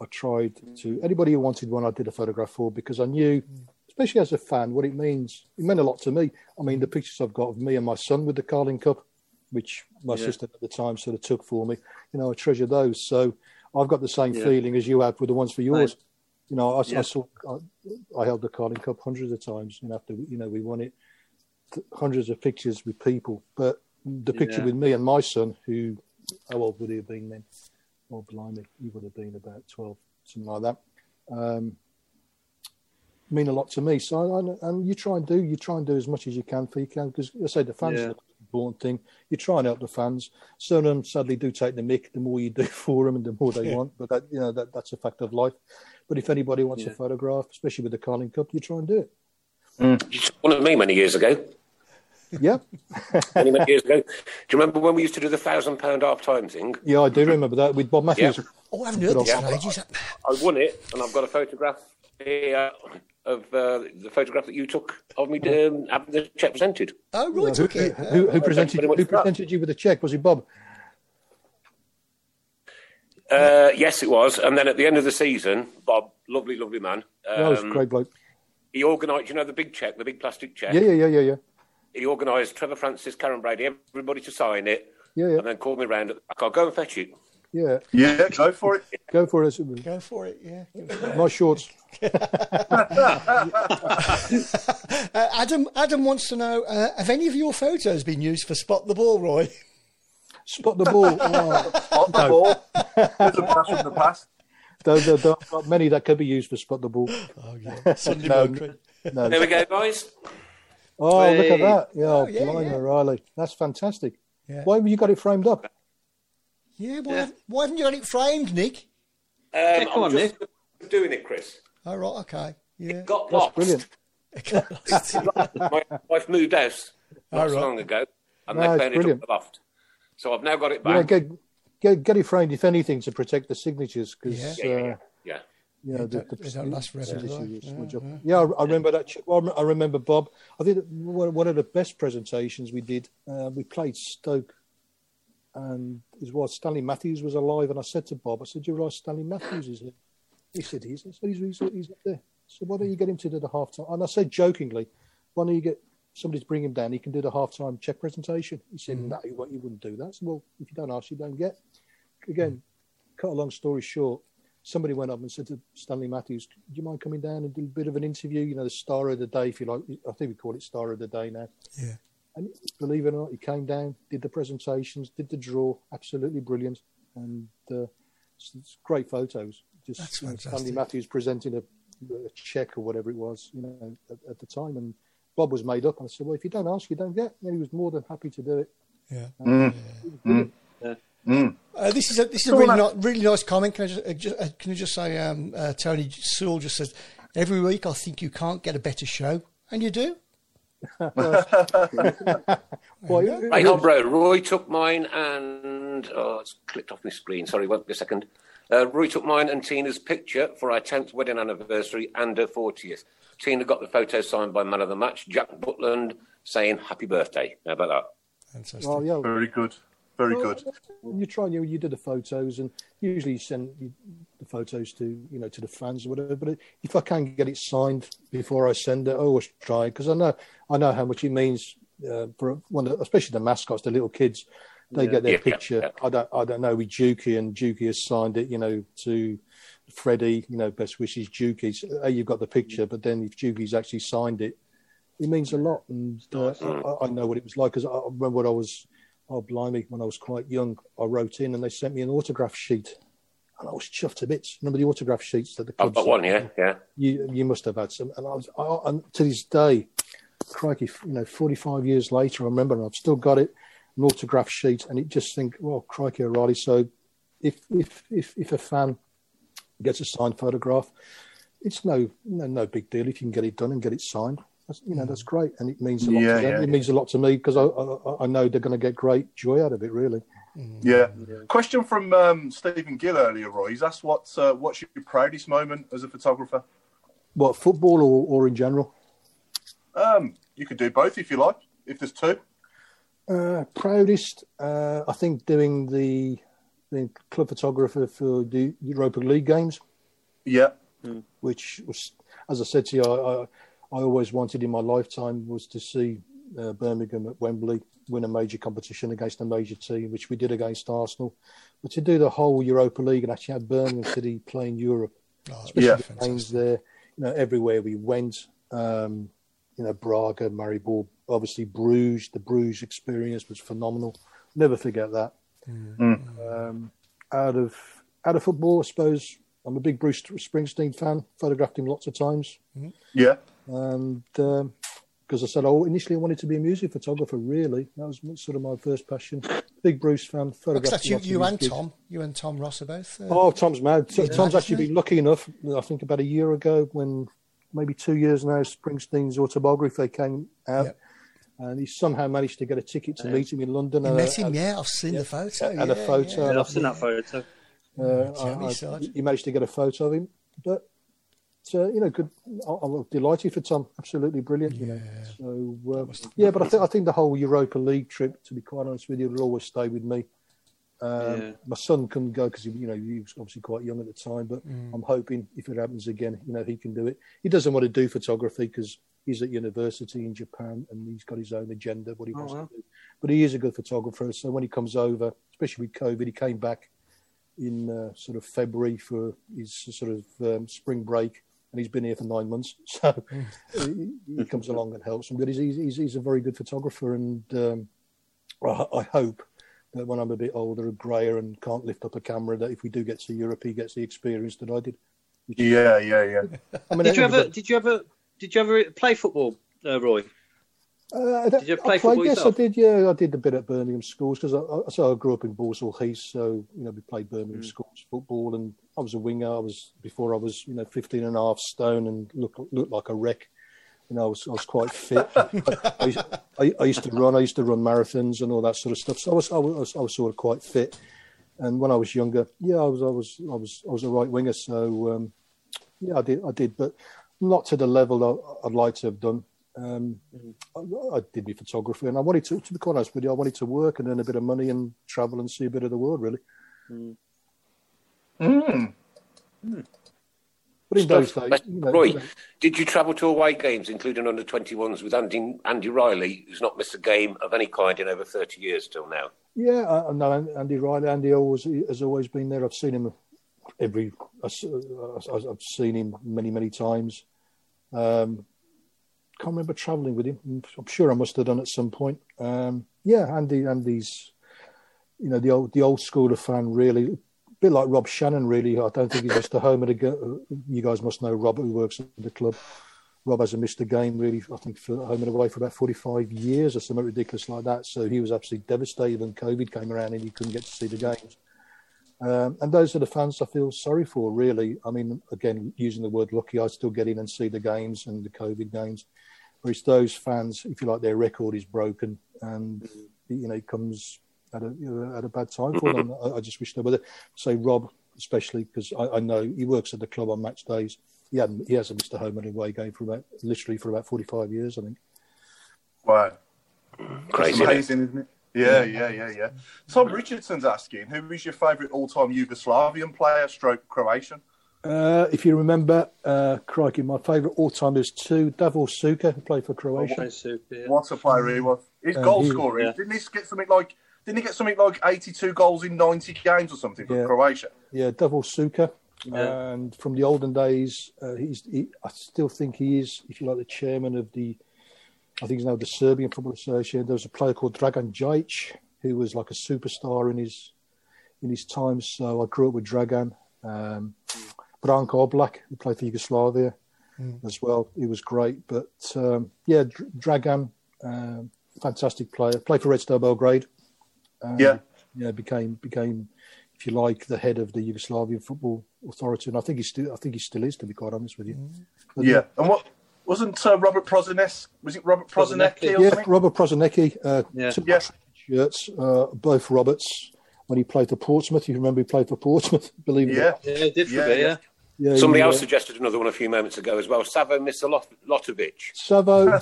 I tried to anybody who wanted one, I did a photograph for because I knew, especially as a fan, what it means. It meant a lot to me. I mean, the pictures I've got of me and my son with the Carling Cup, which my Yeah. sister at the time sort of took for me. You know, I treasure those. So I've got the same Yeah. feeling as you have with the ones for yours. You know, I, Yeah. I saw I, I held the Carling Cup hundreds of times, and after you know we won it, hundreds of pictures with people, but the picture Yeah. with me and my son, who how old would he have been then? Oh, blimey, he would have been about twelve, something like that. Um, mean a lot to me. So, I, and you try and do, you try and do as much as you can for you can, because I say the fans Yeah. are the important thing. You try and help the fans. Some of them sadly do take the mick. The more you do for them, and the more they Yeah. want. But that, you know, that that's a fact of life. But if anybody wants a photograph, especially with the Carling Cup, you try and do it. You took one of me many years ago. Yeah, Many, many years ago. Do you remember when we used to do the thousand pound half time thing? yeah, I do remember that with Bob Matthews. Yeah. Oh, I haven't heard this Yeah. ages. I won it, and I've got a photograph here of uh, the photograph that you took of me um, having the check presented. Oh, right, Who, okay. who, who presented very much who presented you with the check? Was it Bob? Uh, yes, it was. And then at the end of the season, Bob, lovely, lovely man. Um, that was a great bloke. He organised, you know, the big check, the big plastic check. Yeah, yeah, yeah, yeah, yeah. He organised Trevor Francis, Karren Brady, everybody to sign it, Yeah, yeah, and then called me round. at the back. I'll go and fetch it. yeah. Yeah, go for it. Go for it. Go for it, yeah. Nice shorts. Uh, Adam Adam wants to know uh, have any of your photos been used for Spot the Ball, Roy? Spot the ball. Oh, On the ball. There's a pass from the past. there, there, there are many that could be used for spot the ball. Oh, yeah. Sunday No, No. There we go, guys. Oh, look at that. Yeah, Oh, oh, yeah, blimey, yeah. Riley. That's fantastic. Yeah. Why have you got it framed up? Yeah, why, Have, why haven't you got it framed, Nick? Um, come I'm on, just doing it, Chris. Oh, right, okay. Yeah. Got That's lost. brilliant. My wife moved out not Oh, right. long ago, and No, they found it brilliant. up the loft. So I've now got it Yeah, back. get, get, get it framed, if anything, to protect the signatures. Because, Yeah. yeah, yeah, uh, yeah. yeah. you know, the, don't- the, last forever, do signature they? is Yeah, yeah. Yeah, I, I remember that. well, I remember Bob. I think one one of the best presentations we did. Uh, we played Stoke, and his wife Stanley Matthews was alive. And I said to Bob, I said, "You realise Stanley Matthews is here?" He said, "He's." I said, "He's, he's, he's up there." So why don't you get him to do the half time? And I said jokingly, "Why don't you get somebody to bring him down? He can do the half time check presentation." He said, "No, you you wouldn't do that." Said, "Well, if you don't ask, you don't get." Again, cut a long story short, somebody went up and said to Stanley Matthews, "Do you mind coming down and do a bit of an interview? You know, the star of the day, if you like. I think we call it star of the day now." Yeah. And believe it or not, he came down, did the presentations, did the draw, absolutely brilliant, and uh, it's, it's great photos. Just Stanley. Matthews presenting a, a check or whatever it was, you know, at, at the time, and Bob was made up. And I said, "Well, if you don't ask, you don't get." And he was more than happy to do it. Yeah. Mm. Brilliant. Uh, this is a this is a really, not, really nice comment. Can I just, uh, just uh, can I just say, um, uh, Tony Sewell just says every week I think you can't get a better show, and you do. Well, Right, oh, bro, Roy took mine and oh, it's clicked off my screen. Sorry, won't a second. Uh, Roy took mine and Tina's picture for our 10th wedding anniversary and her 40th. Tina got the photo signed by man of the match, Jack Butland, saying happy birthday. How about that? Fantastic. oh yeah, Very good. Very good. you try and you, you do the photos and usually you send you, the photos to you know to the fans or whatever but if i can get it signed before i send it i always try because i know i know how much it means uh, for one especially the mascots the little kids they get their Yeah, yeah, picture. Yeah. i don't i don't know with Juki and Juki has signed it you know to freddie you know best wishes Juki. So, uh, you've got the picture but then if Juki's actually signed it it means a lot. And uh, I, I know what it was like because I I remember when i was oh blimey, when I was quite young, I wrote in and they sent me an autograph sheet, and I was chuffed to bits. Remember the autograph sheets that the I've got one, yeah, yeah. You you must have had some, and I was I, and to this day, crikey, you know, forty five years later, I remember, and I've still got it, an autograph sheet, and it just think, well, crikey, O'Reilly. So, if if if if a fan gets a signed photograph, it's no no no big deal if you can get it done and get it signed. That's, you know that's great, and it means a lot. Yeah, to them. yeah, it means a lot to me because I, I I know they're going to get great joy out of it. Really. Yeah. Question from um, Stephen Gill earlier, Roy. He's asked what's, uh, what's your proudest moment as a photographer? What football or, or in general? Um, you could do both if you like, if there's two. Uh, proudest, uh, I think, doing the, the club photographer for the Europa League games, Yeah. which was, as I said to you, I, I, I always wanted in my lifetime was to see uh, Birmingham at Wembley win a major competition against a major team, which we did against Arsenal. But to do the whole Europa League and actually have Birmingham City playing Europe, Oh, especially Yeah. the games there, you know, everywhere we went. Um, you know, Braga, Maribor, obviously Bruges. The Bruges experience was phenomenal. Never forget that. Um, out of out of football, I suppose I'm a big Bruce Springsteen fan. Photographed him lots of times, Yeah. and because I said, oh, initially I wanted to be a music photographer. Really, that was sort of my first passion. Big Bruce fan. Because Photographed that's you, lots of you and gigs. Tom. You and Tom Ross are both. Uh, Oh, Tom's mad. Yeah. Tom's actually been lucky enough. I think about a year ago, when maybe two years now, Springsteen's autobiography came out, Yep. and he somehow managed to get a ticket to meet him in London. you met him, and- yeah. I've seen the photo. and a photo. yeah. Yeah, I've seen that photo. Uh, I- I- he managed to get a photo of him, but uh, you know, good. I- I'm delighted for Tom. Absolutely brilliant. You know, so uh, yeah. But I think I think the whole Europa League trip, to be quite honest with you, will always stay with me. Um, Yeah. My son couldn't go because you know he was obviously quite young at the time, but I'm hoping if it happens again, you know, he can do it. He doesn't want to do photography because he's at university in Japan and he's got his own agenda, what he wants wow. to do. But he is a good photographer. So when he comes over, especially with COVID, he came back in uh, sort of February for his sort of um, spring break, and he's been here for nine months. So he, he comes along and helps him. But he's, he's, he's a very good photographer, and um, I, I hope that when I'm a bit older and grayer and can't lift up a camera, that if we do get to Europe, he gets the experience that I did. Which, Yeah, yeah, yeah. I mean, Did you ever? Did you ever? Did you ever play football, uh, Roy? Uh, I don't- Did you I play played- football Yes, yourself? I did. Yeah, I did a bit at Birmingham schools because I, I, so I grew up in Balsall Heath. So you know, we played Birmingham Mm. schools football, and I was a winger. I was before I was you know 15 and a half stone and looked looked like a wreck. You know, I was I was quite fit. I, used, I, I used to run. I used to run marathons and all that sort of stuff. So I was I was I was sort of quite fit. And when I was younger, yeah, I was I was I was I was a right winger. So um, yeah, I did I did, but not to the level I, I'd like to have done. Um, I, I did my photography, and I wanted to, to be quite honest with you, I wanted to work and earn a bit of money and travel and see a bit of the world, really. Mm. But in those days, you know, Roy, you know, did you travel to away games, including under 21s, with Andy, Andy Riley, who's not missed a game of any kind in over 30 years till now? yeah, I, I know Andy Riley. Andy always has always been there. I've seen him every. I I've seen him many many times. Um, can't remember travelling with him. I'm sure I must have done at some point. Um, yeah, Andy. Andy's, you know, the old the old school of fan. Really, bit like Rob Shannon. Really, I don't think he's just a home go- You guys must know Rob, who works at the club. Rob hasn't missed a game really. I think for home and away for about forty-five years or something ridiculous like that. So he was absolutely devastated when COVID came around and he couldn't get to see the games. Um, and those are the fans I feel sorry for, really. I mean, again, using the word lucky, I still get in and see the games and the COVID games. Whereas those fans, if you like, their record is broken and, you know, it comes at a, you know, at a bad time for them. I, I just wish they were there. Say Rob, especially, because I, I know he works at the club on match days. He, hadn't, he hasn't missed a home and away game for about, literally for about 45 years, I think. Wow. Crazy, That's isn't it? amazing, isn't it? Yeah, yeah, yeah, yeah. Tom Richardson's asking, who is your favourite all-time Yugoslavian player, stroke Croatian? Uh, if you remember, uh, crikey, my favourite all-time is two, Davor Suker, who played for Croatia. Play super, yeah. What a player he was. His Uh, goal he- scoring, yeah. didn't he get something like didn't he get something like eighty two goals in ninety games or something for Yeah. Croatia? Yeah, Davor Suker. Yeah. And from the olden days, uh, he's. He, I still think he is, if you like, the chairman of the. I think he's now the Serbian Football Association. There was a player called Dragan Djajic who was like a superstar in his in his time. So I grew up with Dragan. Um, Branko Oblak, who played for Yugoslavia as well. He was great. But um, yeah, Dr- Dragan, um, fantastic player. Played for Red Star Belgrade. Um, Yeah. yeah, became became, if you like, the head of the Yugoslavian football authority, and I think he still, I think he still is, to be quite honest with you. But Yeah. And what wasn't uh, Robert Prozanes was it Robert Prosinecki Prosinecki. or yeah, something? Robert Prosinecki, uh, Yeah. two Yeah. shirts, uh, both Roberts. When he played for Portsmouth, you remember he played for Portsmouth, believe it. Yeah. Yeah, did for Yeah, a bit, yeah. Yeah. yeah. Somebody he, else uh, suggested another one a few moments ago as well. Savo Misalotovic. Savo.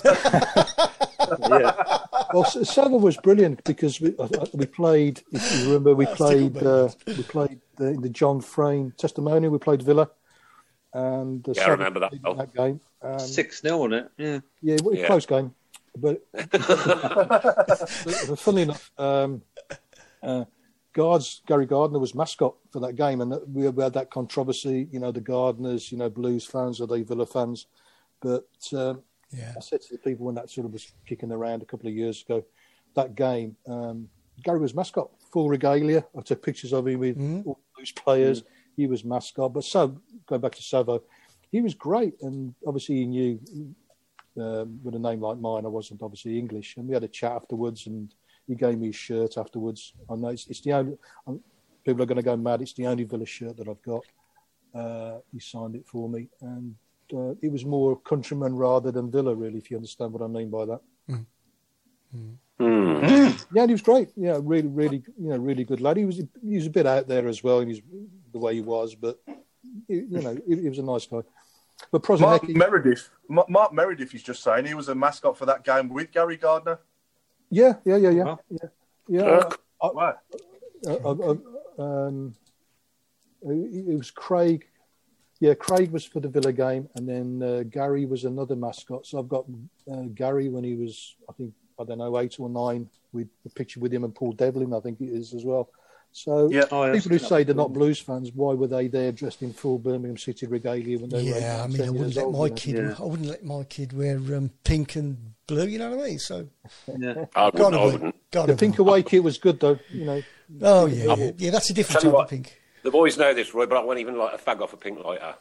yeah. well, Savo was brilliant because we uh, we played. If you remember, we That's played. Uh, we played the, in the John Frain testimonial. We played Villa, and uh, Yeah, I remember that. Oh. that game. Um, 6 0 on it, yeah. Yeah, it was a Yeah. close game, but funnily enough, um, uh, Guards Gary Gardner was mascot for that game, and we had that controversy. You know, the Gardners, you know, Blues fans or they Villa fans, but um, Yeah. I said to the people when that sort of was kicking around a couple of years ago, that game, um, Gary was mascot, full regalia. I took pictures of him with all those players. He was mascot. But so, going back to Savo, he was great. And obviously, he knew um, with a name like mine, I wasn't obviously English. And we had a chat afterwards, and he gave me his shirt afterwards. I know it's, it's the only, um, people are going to go mad. It's the only Villa shirt that I've got. Uh, he signed it for me. And uh, it was more countryman rather than Villa, really, if you understand what I mean by that. Yeah, and he was great. Yeah, really, really, you know, really good lad. He was he was a bit out there as well, and he's the way he was, but you you know, he, he was a nice guy. But Mark Meredith, Mark Meredith is just saying he was a mascot for that game with Gary Gardner. Yeah, yeah, yeah, yeah, Wow. yeah, yeah. Uh, I- Wow. uh, uh, uh, um, it it was Craig. Yeah, Craig was for the Villa game, and then uh, Gary was another mascot. So I've got uh, Gary when he was, I think, I don't know, eight or nine, with the picture with him and Paul Devlin, I think it is as well. So Yeah. Oh, people who say they're not Blues fans, why were they there dressed in full Birmingham City regalia when they were Yeah, I mean, I wouldn't let old, my you know? kid. Yeah. I wouldn't let my kid wear um, pink and blue. You know what I mean? So Yeah. I wouldn't. gotta I wouldn't. gotta The pink be. away kit was good though, you know. Oh yeah, yeah, yeah. That's a different Tell type you of pink. The boys know this, Roy, but I won't even light a fag off a pink lighter.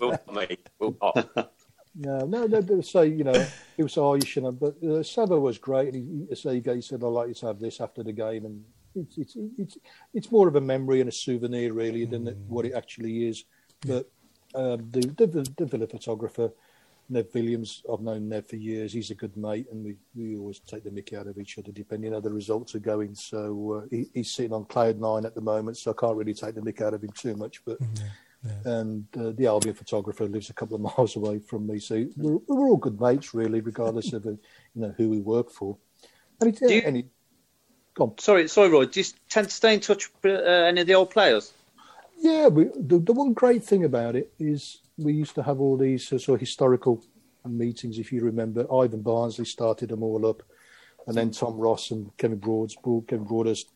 will not me. Will not. No, no, they, they say you know it was Irish, you know, but uh, Savo was great. And he, he, say, he said, "I'd like you to have this after the game," and it's it's it's it's more of a memory and a souvenir really than it, what it actually is. But um, the, the the Villa photographer, Nev Williams, I've known Nev for years. He's a good mate, and we, we always take the mickey out of each other depending how the results are going. So uh, he, he's sitting on cloud nine at the moment, so I can't really take the mickey out of him too much. But and uh, the Albion photographer lives a couple of miles away from me, so we're, we're all good mates, really, regardless of uh, you know who we work for. And, it, Do you- and it, go on. Sorry, sorry, Roy. Do you tend to stay in touch with uh, any of the old players? Yeah, we, the, the one great thing about it is we used to have all these uh, sort of historical meetings. If you remember, Ivan Barnsley started them all up, and then Tom Ross and Kevin Broads, Kevin Broadhurst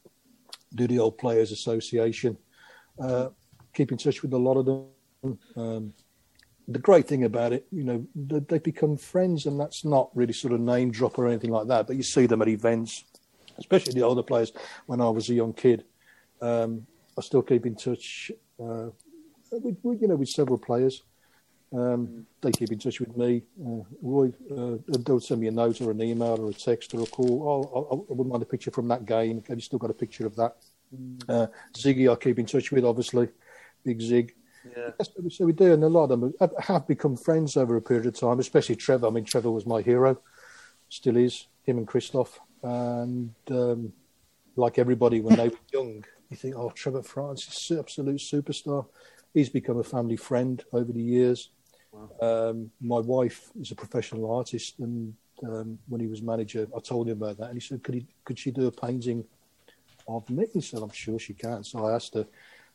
do the Old Players Association. Uh, keep in touch with a lot of them. Um, the great thing about it, you know, they, they become friends, and that's not really sort of name drop or anything like that. But you see them at events, especially the older players. When I was a young kid, um, I still keep in touch uh, with, with you know with several players. Um, they keep in touch with me. Uh, Roy, uh, they'll send me a note or an email or a text or a call. Oh, I, I wouldn't mind a picture from that game. Have you still got a picture of that? Uh, Ziggy, I keep in touch with, obviously. Big Zig. Yeah. Yes, so we do, and a lot of them have, have become friends over a period of time, especially Trevor. I mean, Trevor was my hero, still is, him and Christophe. And um, like everybody, when they were young, you think, oh, Trevor Francis an absolute superstar. He's become a family friend over the years. Um, my wife is a professional artist, and um, when he was manager, I told him about that, and he said, "Could he, could she do a painting of me?" He said, "I'm sure she can." So I asked her.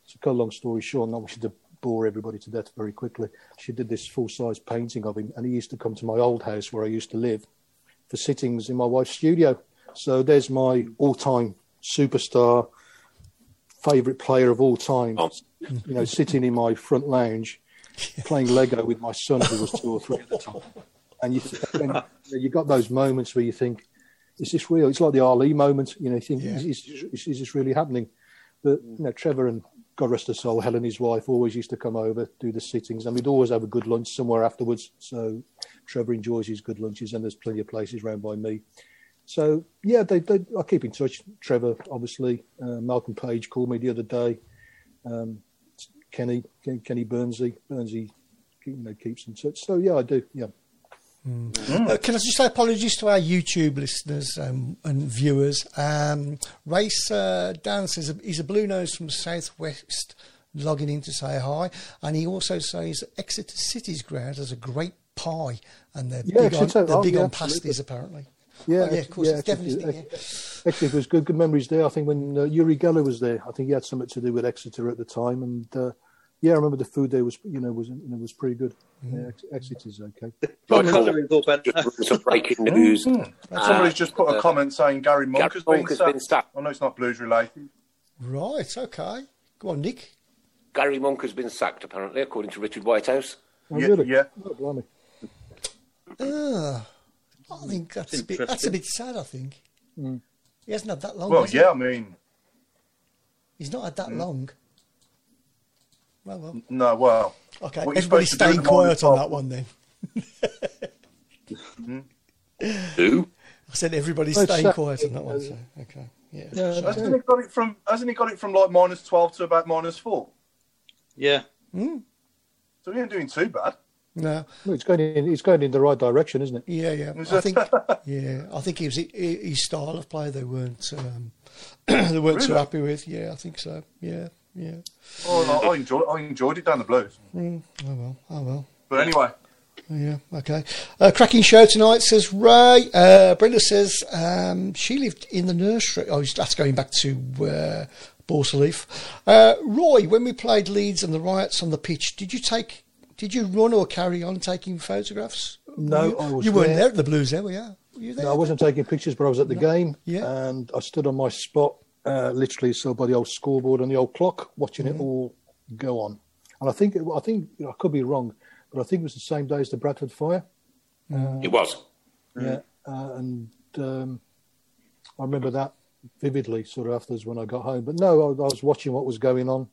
To cut a long story short, not wishing to bore everybody to death very quickly, she did this full-size painting of him, and he used to come to my old house where I used to live for sittings in my wife's studio. So there's my all-time superstar, favourite player of all time. You know, sitting in my front lounge, playing Lego with my son, who was two or three at the time. And you, and you got those moments where you think, "Is this real?" It's like the Ali moment. You know, you think, Yeah. is, is, is, is this really happening?" But you know, Trevor and God rest her soul, Helen, his wife, always used to come over, do the sittings, and we'd always have a good lunch somewhere afterwards. So Trevor enjoys his good lunches, and there's plenty of places around by me. So yeah, they, they I keep in touch. Trevor, obviously, uh, Malcolm Page called me the other day. Um, Kenny, Ken, Kenny Burnsy, Burnsy, you know, keeps in touch. So yeah, I do. Yeah. Uh, can I just say apologies to our YouTube listeners um, and viewers? Um, Race uh, Dan says he's a blue nose from Southwest logging in to say hi, and he also says Exeter City's ground has a great pie, and they're Yeah, big on, they're oh, big yeah, on absolutely. pasties apparently. Yeah, Oh, yeah, of course, it's definitely Exeter, yeah. Exeter it was good. Good memories there. I think when uh, Uri Geller was there, I think he had something to do with Exeter at the time, and uh, yeah, I remember the food there was you know was you know, was pretty good. Yeah, Exeter's okay. Right, cool. Colour is all better. Just some breaking news. Somebody's just put a uh, comment saying Gary Monk Gary has been has sacked. been sacked. I know it's not Blues related. Right, okay. Go on, Nick. Gary Monk has been sacked, apparently, according to Richard Whitehouse. Oh, Yeah, really? yeah. Oh, blimey. Ah, I think that's a bit. That's a bit sad. I think Mm. he hasn't had that long. Well, has he? yeah, I mean, he's not had that hmm. long. Well, well. no, well. Okay, what you're everybody's supposed to do staying at the quiet on that one then. Hmm? Who? I said everybody's Oh, staying sa- quiet on that one. So okay, yeah. Yeah, Sure. Hasn't he got it from? Hasn't he got it from like minus twelve to about minus four? Yeah. Hmm? So he ain't doing too bad. No, Well, it's going in. It's going in the right direction, isn't it? yeah, yeah. I think, yeah, I think he was his style of play. They weren't, um, they weren't too Really? happy with. Yeah, I think so. Yeah, yeah. Oh, I, I enjoyed. I enjoyed it down the blues. Oh well, oh well. But anyway, Yeah, okay. Uh, cracking show tonight, says Ray. Uh, Brenda says um, she lived in the nursery. Oh, that's going back to uh, Balsall Heath. Uh, Roy, when we played Leeds and the riots on the pitch, did you take, did you run or carry on taking photographs? No, you, I was You weren't there. there at the Blues, there, were you? Were you there? No, I wasn't taking pictures, but I was at the game, Yeah. and I stood on my spot, uh, literally so by the old scoreboard and the old clock, watching Mm-hmm. it all go on. And I think, it, I think I could be wrong, but I think it was the same day as the Bradford fire. It was. Yeah, uh, and um, I remember that vividly, sort of afterwards when I got home. But no, I, I was watching what was going on.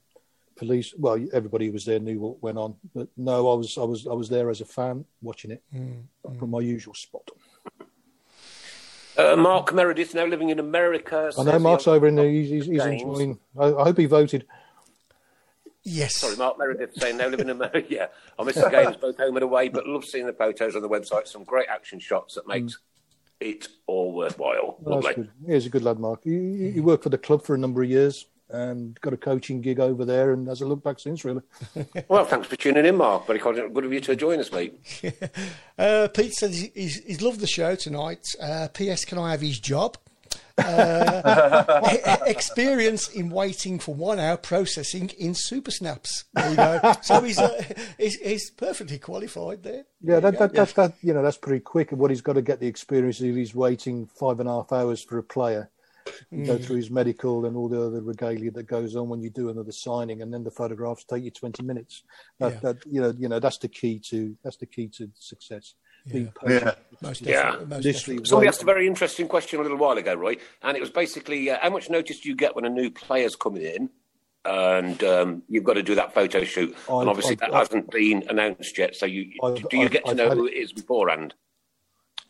Police, well, everybody who was there knew what went on, but no, I was, I was, I was there as a fan watching it mm, from mm. my usual spot. Uh, Mark Meredith, now living in America. I says know he- Mark's over in there. He's, he's, he's enjoying. I, I hope he voted. yes. Sorry, Mark Meredith saying now living in America. Yeah, I miss the games both home and away, but love seeing the photos on the website. Some great action shots that makes mm. it all worthwhile. Well, Lovely. that's good. He's a good lad, Mark. He, he- he worked for the club for a number of years and got a coaching gig over there and hasn't looked back since, really. Well, thanks for tuning in, Mark. Very good good of you to join us, mate. Uh, Pete says he- he's, he's loved the show tonight. Uh, P.S. Can I have his job? Uh, experience in waiting for one hour processing in Supasnaps. There you go. So he's, uh, he's he's perfectly qualified there. Yeah, that, that, that, that, you know, that's pretty quick. And what he's got to get the experience is he's waiting five and a half hours for a player, go through his medical and all the other regalia that goes on when you do another signing, and then the photographs take you twenty minutes. That, Yeah. that you know, you know, that's the key to that's the key to success. Being patient. yeah. Most Yeah. Most Somebody asked a very interesting question a little while ago, Roy, and it was basically uh, how much notice do you get when a new player's coming in? And um, you've got to do that photo shoot, and I've- obviously I've- that I've- hasn't been announced yet. So you I've- do you I've- get to I've know who it- it is beforehand?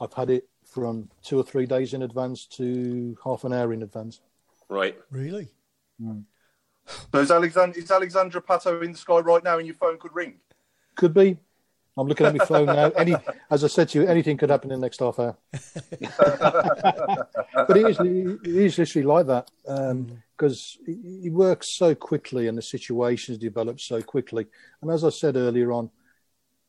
I've had it from two or three days in advance to half an hour in advance. Right. Really? Hmm. So is Alexander is Alexandre Pato in the sky right now, and your phone could ring? Could be. I'm looking at my phone now. Any, as I said to you, anything could happen in the next half hour. but it is, it is literally like that um, hmm. because he he works so quickly and the situations develop so quickly. And as I said earlier on,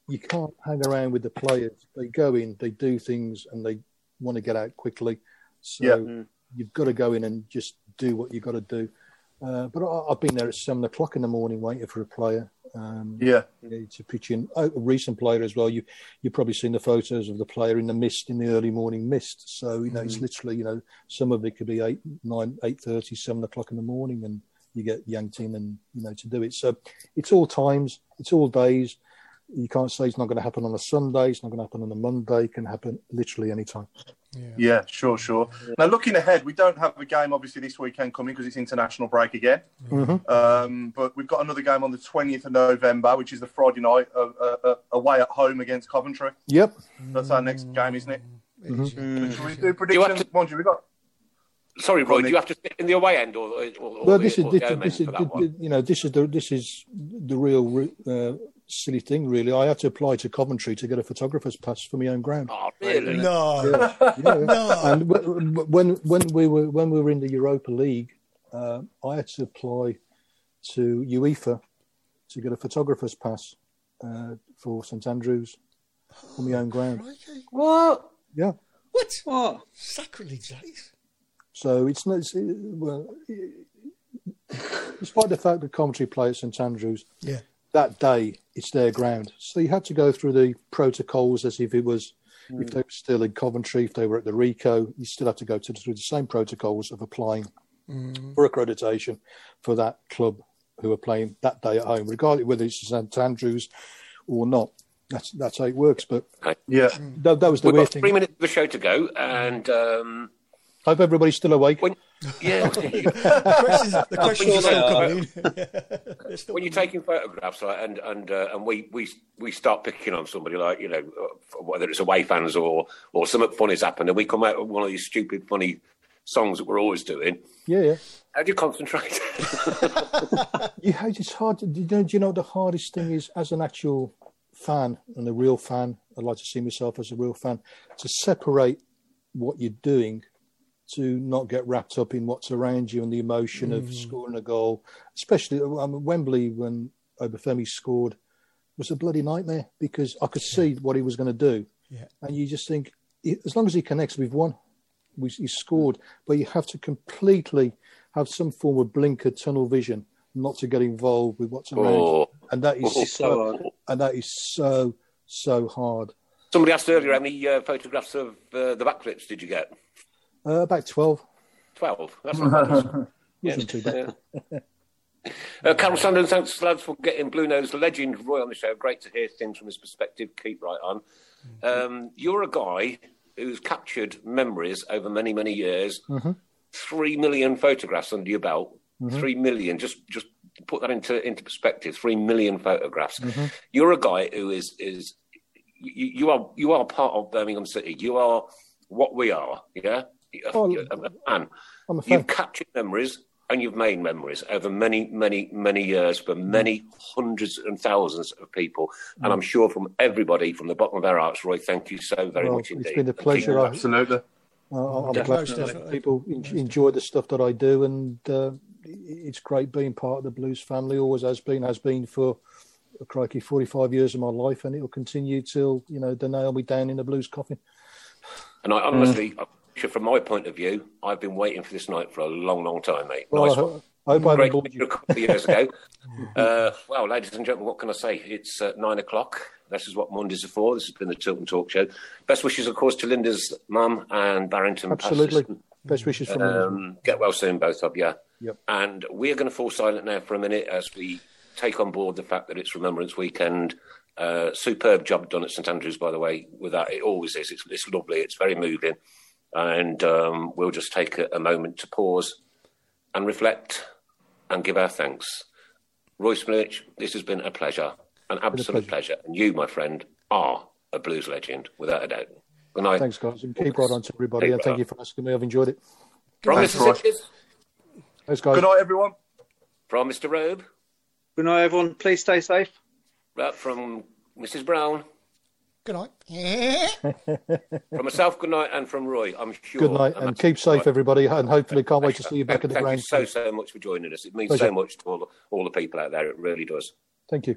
you can't hang around with the players. They go in, they do things, and they want to get out quickly. So Yeah. you've got to go in and just do what you've got to do. Uh, but I, I've been there at seven o'clock in the morning waiting for a player. Um, Yeah. you to pitch in oh, a recent player as well. You you've probably seen the photos of the player in the mist in the early morning mist. So you know it's literally you know some of it could be eight, nine, eight thirty, seven o'clock in the morning, and you get yanked in and you know to do it. So it's all times, it's all days. You can't say it's not going to happen on a Sunday. It's not going to happen on a Monday. It can happen literally any time. Yeah, sure, sure. Now, looking ahead, we don't have a game obviously this weekend coming because it's international break again. Um, but we've got another game on the 20th of November, which is the Friday night uh, uh, uh, away at home against Coventry. Yep. That's our next game, isn't it? It is, yeah. Should we do You predictions? to- we got Sorry, Roy. Do you have to sit in the away end or, or, or Well, the, this is or this, this is for that one? you know this is the this is the real uh, silly thing. Really, I had to apply to Coventry to get a photographer's pass for my own ground. Oh, really? No. Yeah. No. And when when we were when we were in the Europa League, uh, I had to apply to UEFA to get a photographer's pass uh, for St Andrews on my own ground. Okay. What? Yeah. What? What? Sacrilege, that is. So it's not it's, well, despite the fact that Coventry play at St Andrews, Yeah. that day it's their ground. So you had to go through the protocols as if it was if they were still in Coventry, if they were at the Ricoh, you still have to go to, through the same protocols of applying for accreditation for that club who are playing that day at home, regardless whether it's St Andrews or not. That's that's how it works. But yeah, that, that was the We've weird got thing. three minutes of the show to go, and um, Hope everybody's still awake. Yeah. The questions, the questions are still coming in. when you're taking photographs like, and and uh, and we, we we start picking on somebody like you know uh, whether it's away fans or or something funny's happened and we come out with one of these stupid funny songs that we're always doing Yeah, yeah. how do you concentrate You, it's hard. To, do, you know, do you know the hardest thing is as an actual fan and a real fan? I'd like to see myself as a real fan to separate what you're doing to not get wrapped up in what's around you and the emotion of scoring a goal. Especially I mean, Wembley when Obafemi scored was a bloody nightmare because I could see what he was going to do, Yeah. and you just think as long as he connects, we've won. We, he scored, but you have to completely have some form of blinker tunnel vision, not to get involved with what's around, you. Oh. and that is Oh, so, so hard. and that is so so hard. somebody asked earlier how many uh, photographs of uh, the backflips did you get Uh, about twelve 12 that's not bad wasn't too bad. Uh, Carol Sandon, thanks lads for getting Blue Nose legend Roy on the show. Great to hear things from his perspective. Keep right on. Um, you're a guy who's captured memories over many, many years. Mhm. Three million photographs under your belt. Mhm. Three million. Just, just put that into into perspective. Three million photographs. Mhm. You're a guy who is is you, you are you are part of Birmingham City. You are what we are. Yeah, Oh, You're a fan. I'm a fan. You've captured memories and you've made memories over many, many, many years for many hundreds and thousands of people. And Mm. I'm sure from everybody, from the bottom of our hearts, Roy, thank you so very Well, much indeed. It's been a pleasure. Absolutely. Uh, I'm Yeah, glad that definitely. people en- enjoy the stuff that I do, and uh, it's great being part of the blues family. Always has been, has been for uh, crikey, 45 years of my life, and it'll continue till you know they nail me down in the blues coffin. And I honestly, from my point of view, I've been waiting for this night for a long, long time, mate. Well, nice I, one. I hope I Great bored you. a couple of years ago. uh, well, ladies and gentlemen, what can I say? It's uh, nine o'clock. This is what Mondays are for. This has been the Tilton Talk Show. Best wishes, of course, to Linda's mum and Barrington. Absolutely. Best wishes from me. Um, get well soon, both of you. Yep. And we are going to fall silent now for a minute as we take on board the fact that it's Remembrance Weekend. Uh, superb job done at St Andrews, by the way. With that, it always is. It's, it's lovely. It's very moving. And um, we'll just take a, a moment to pause and reflect and give our thanks. Royce Smith, this has been a pleasure, an absolute pleasure. And you, my friend, are a blues legend, without a doubt. Good night. Thanks, guys, and keep right on to everybody. Keep And right thank on. you for asking me. I've enjoyed it. From Thanks, Mr. Roy. Thanks, guys. Good night, everyone. from Mr. Robe, Good night, everyone. Please stay safe. right, from Mrs. Brown, Good night. from myself, good night, and from Roy, I'm sure. Good night, I'm and keep safe, absolutely everybody. And hopefully, can't wait to see you back thank, at the ground. thank ground. you so, so much for joining us. It means Pleasure. so much to all, all the people out there. It really does. Thank you.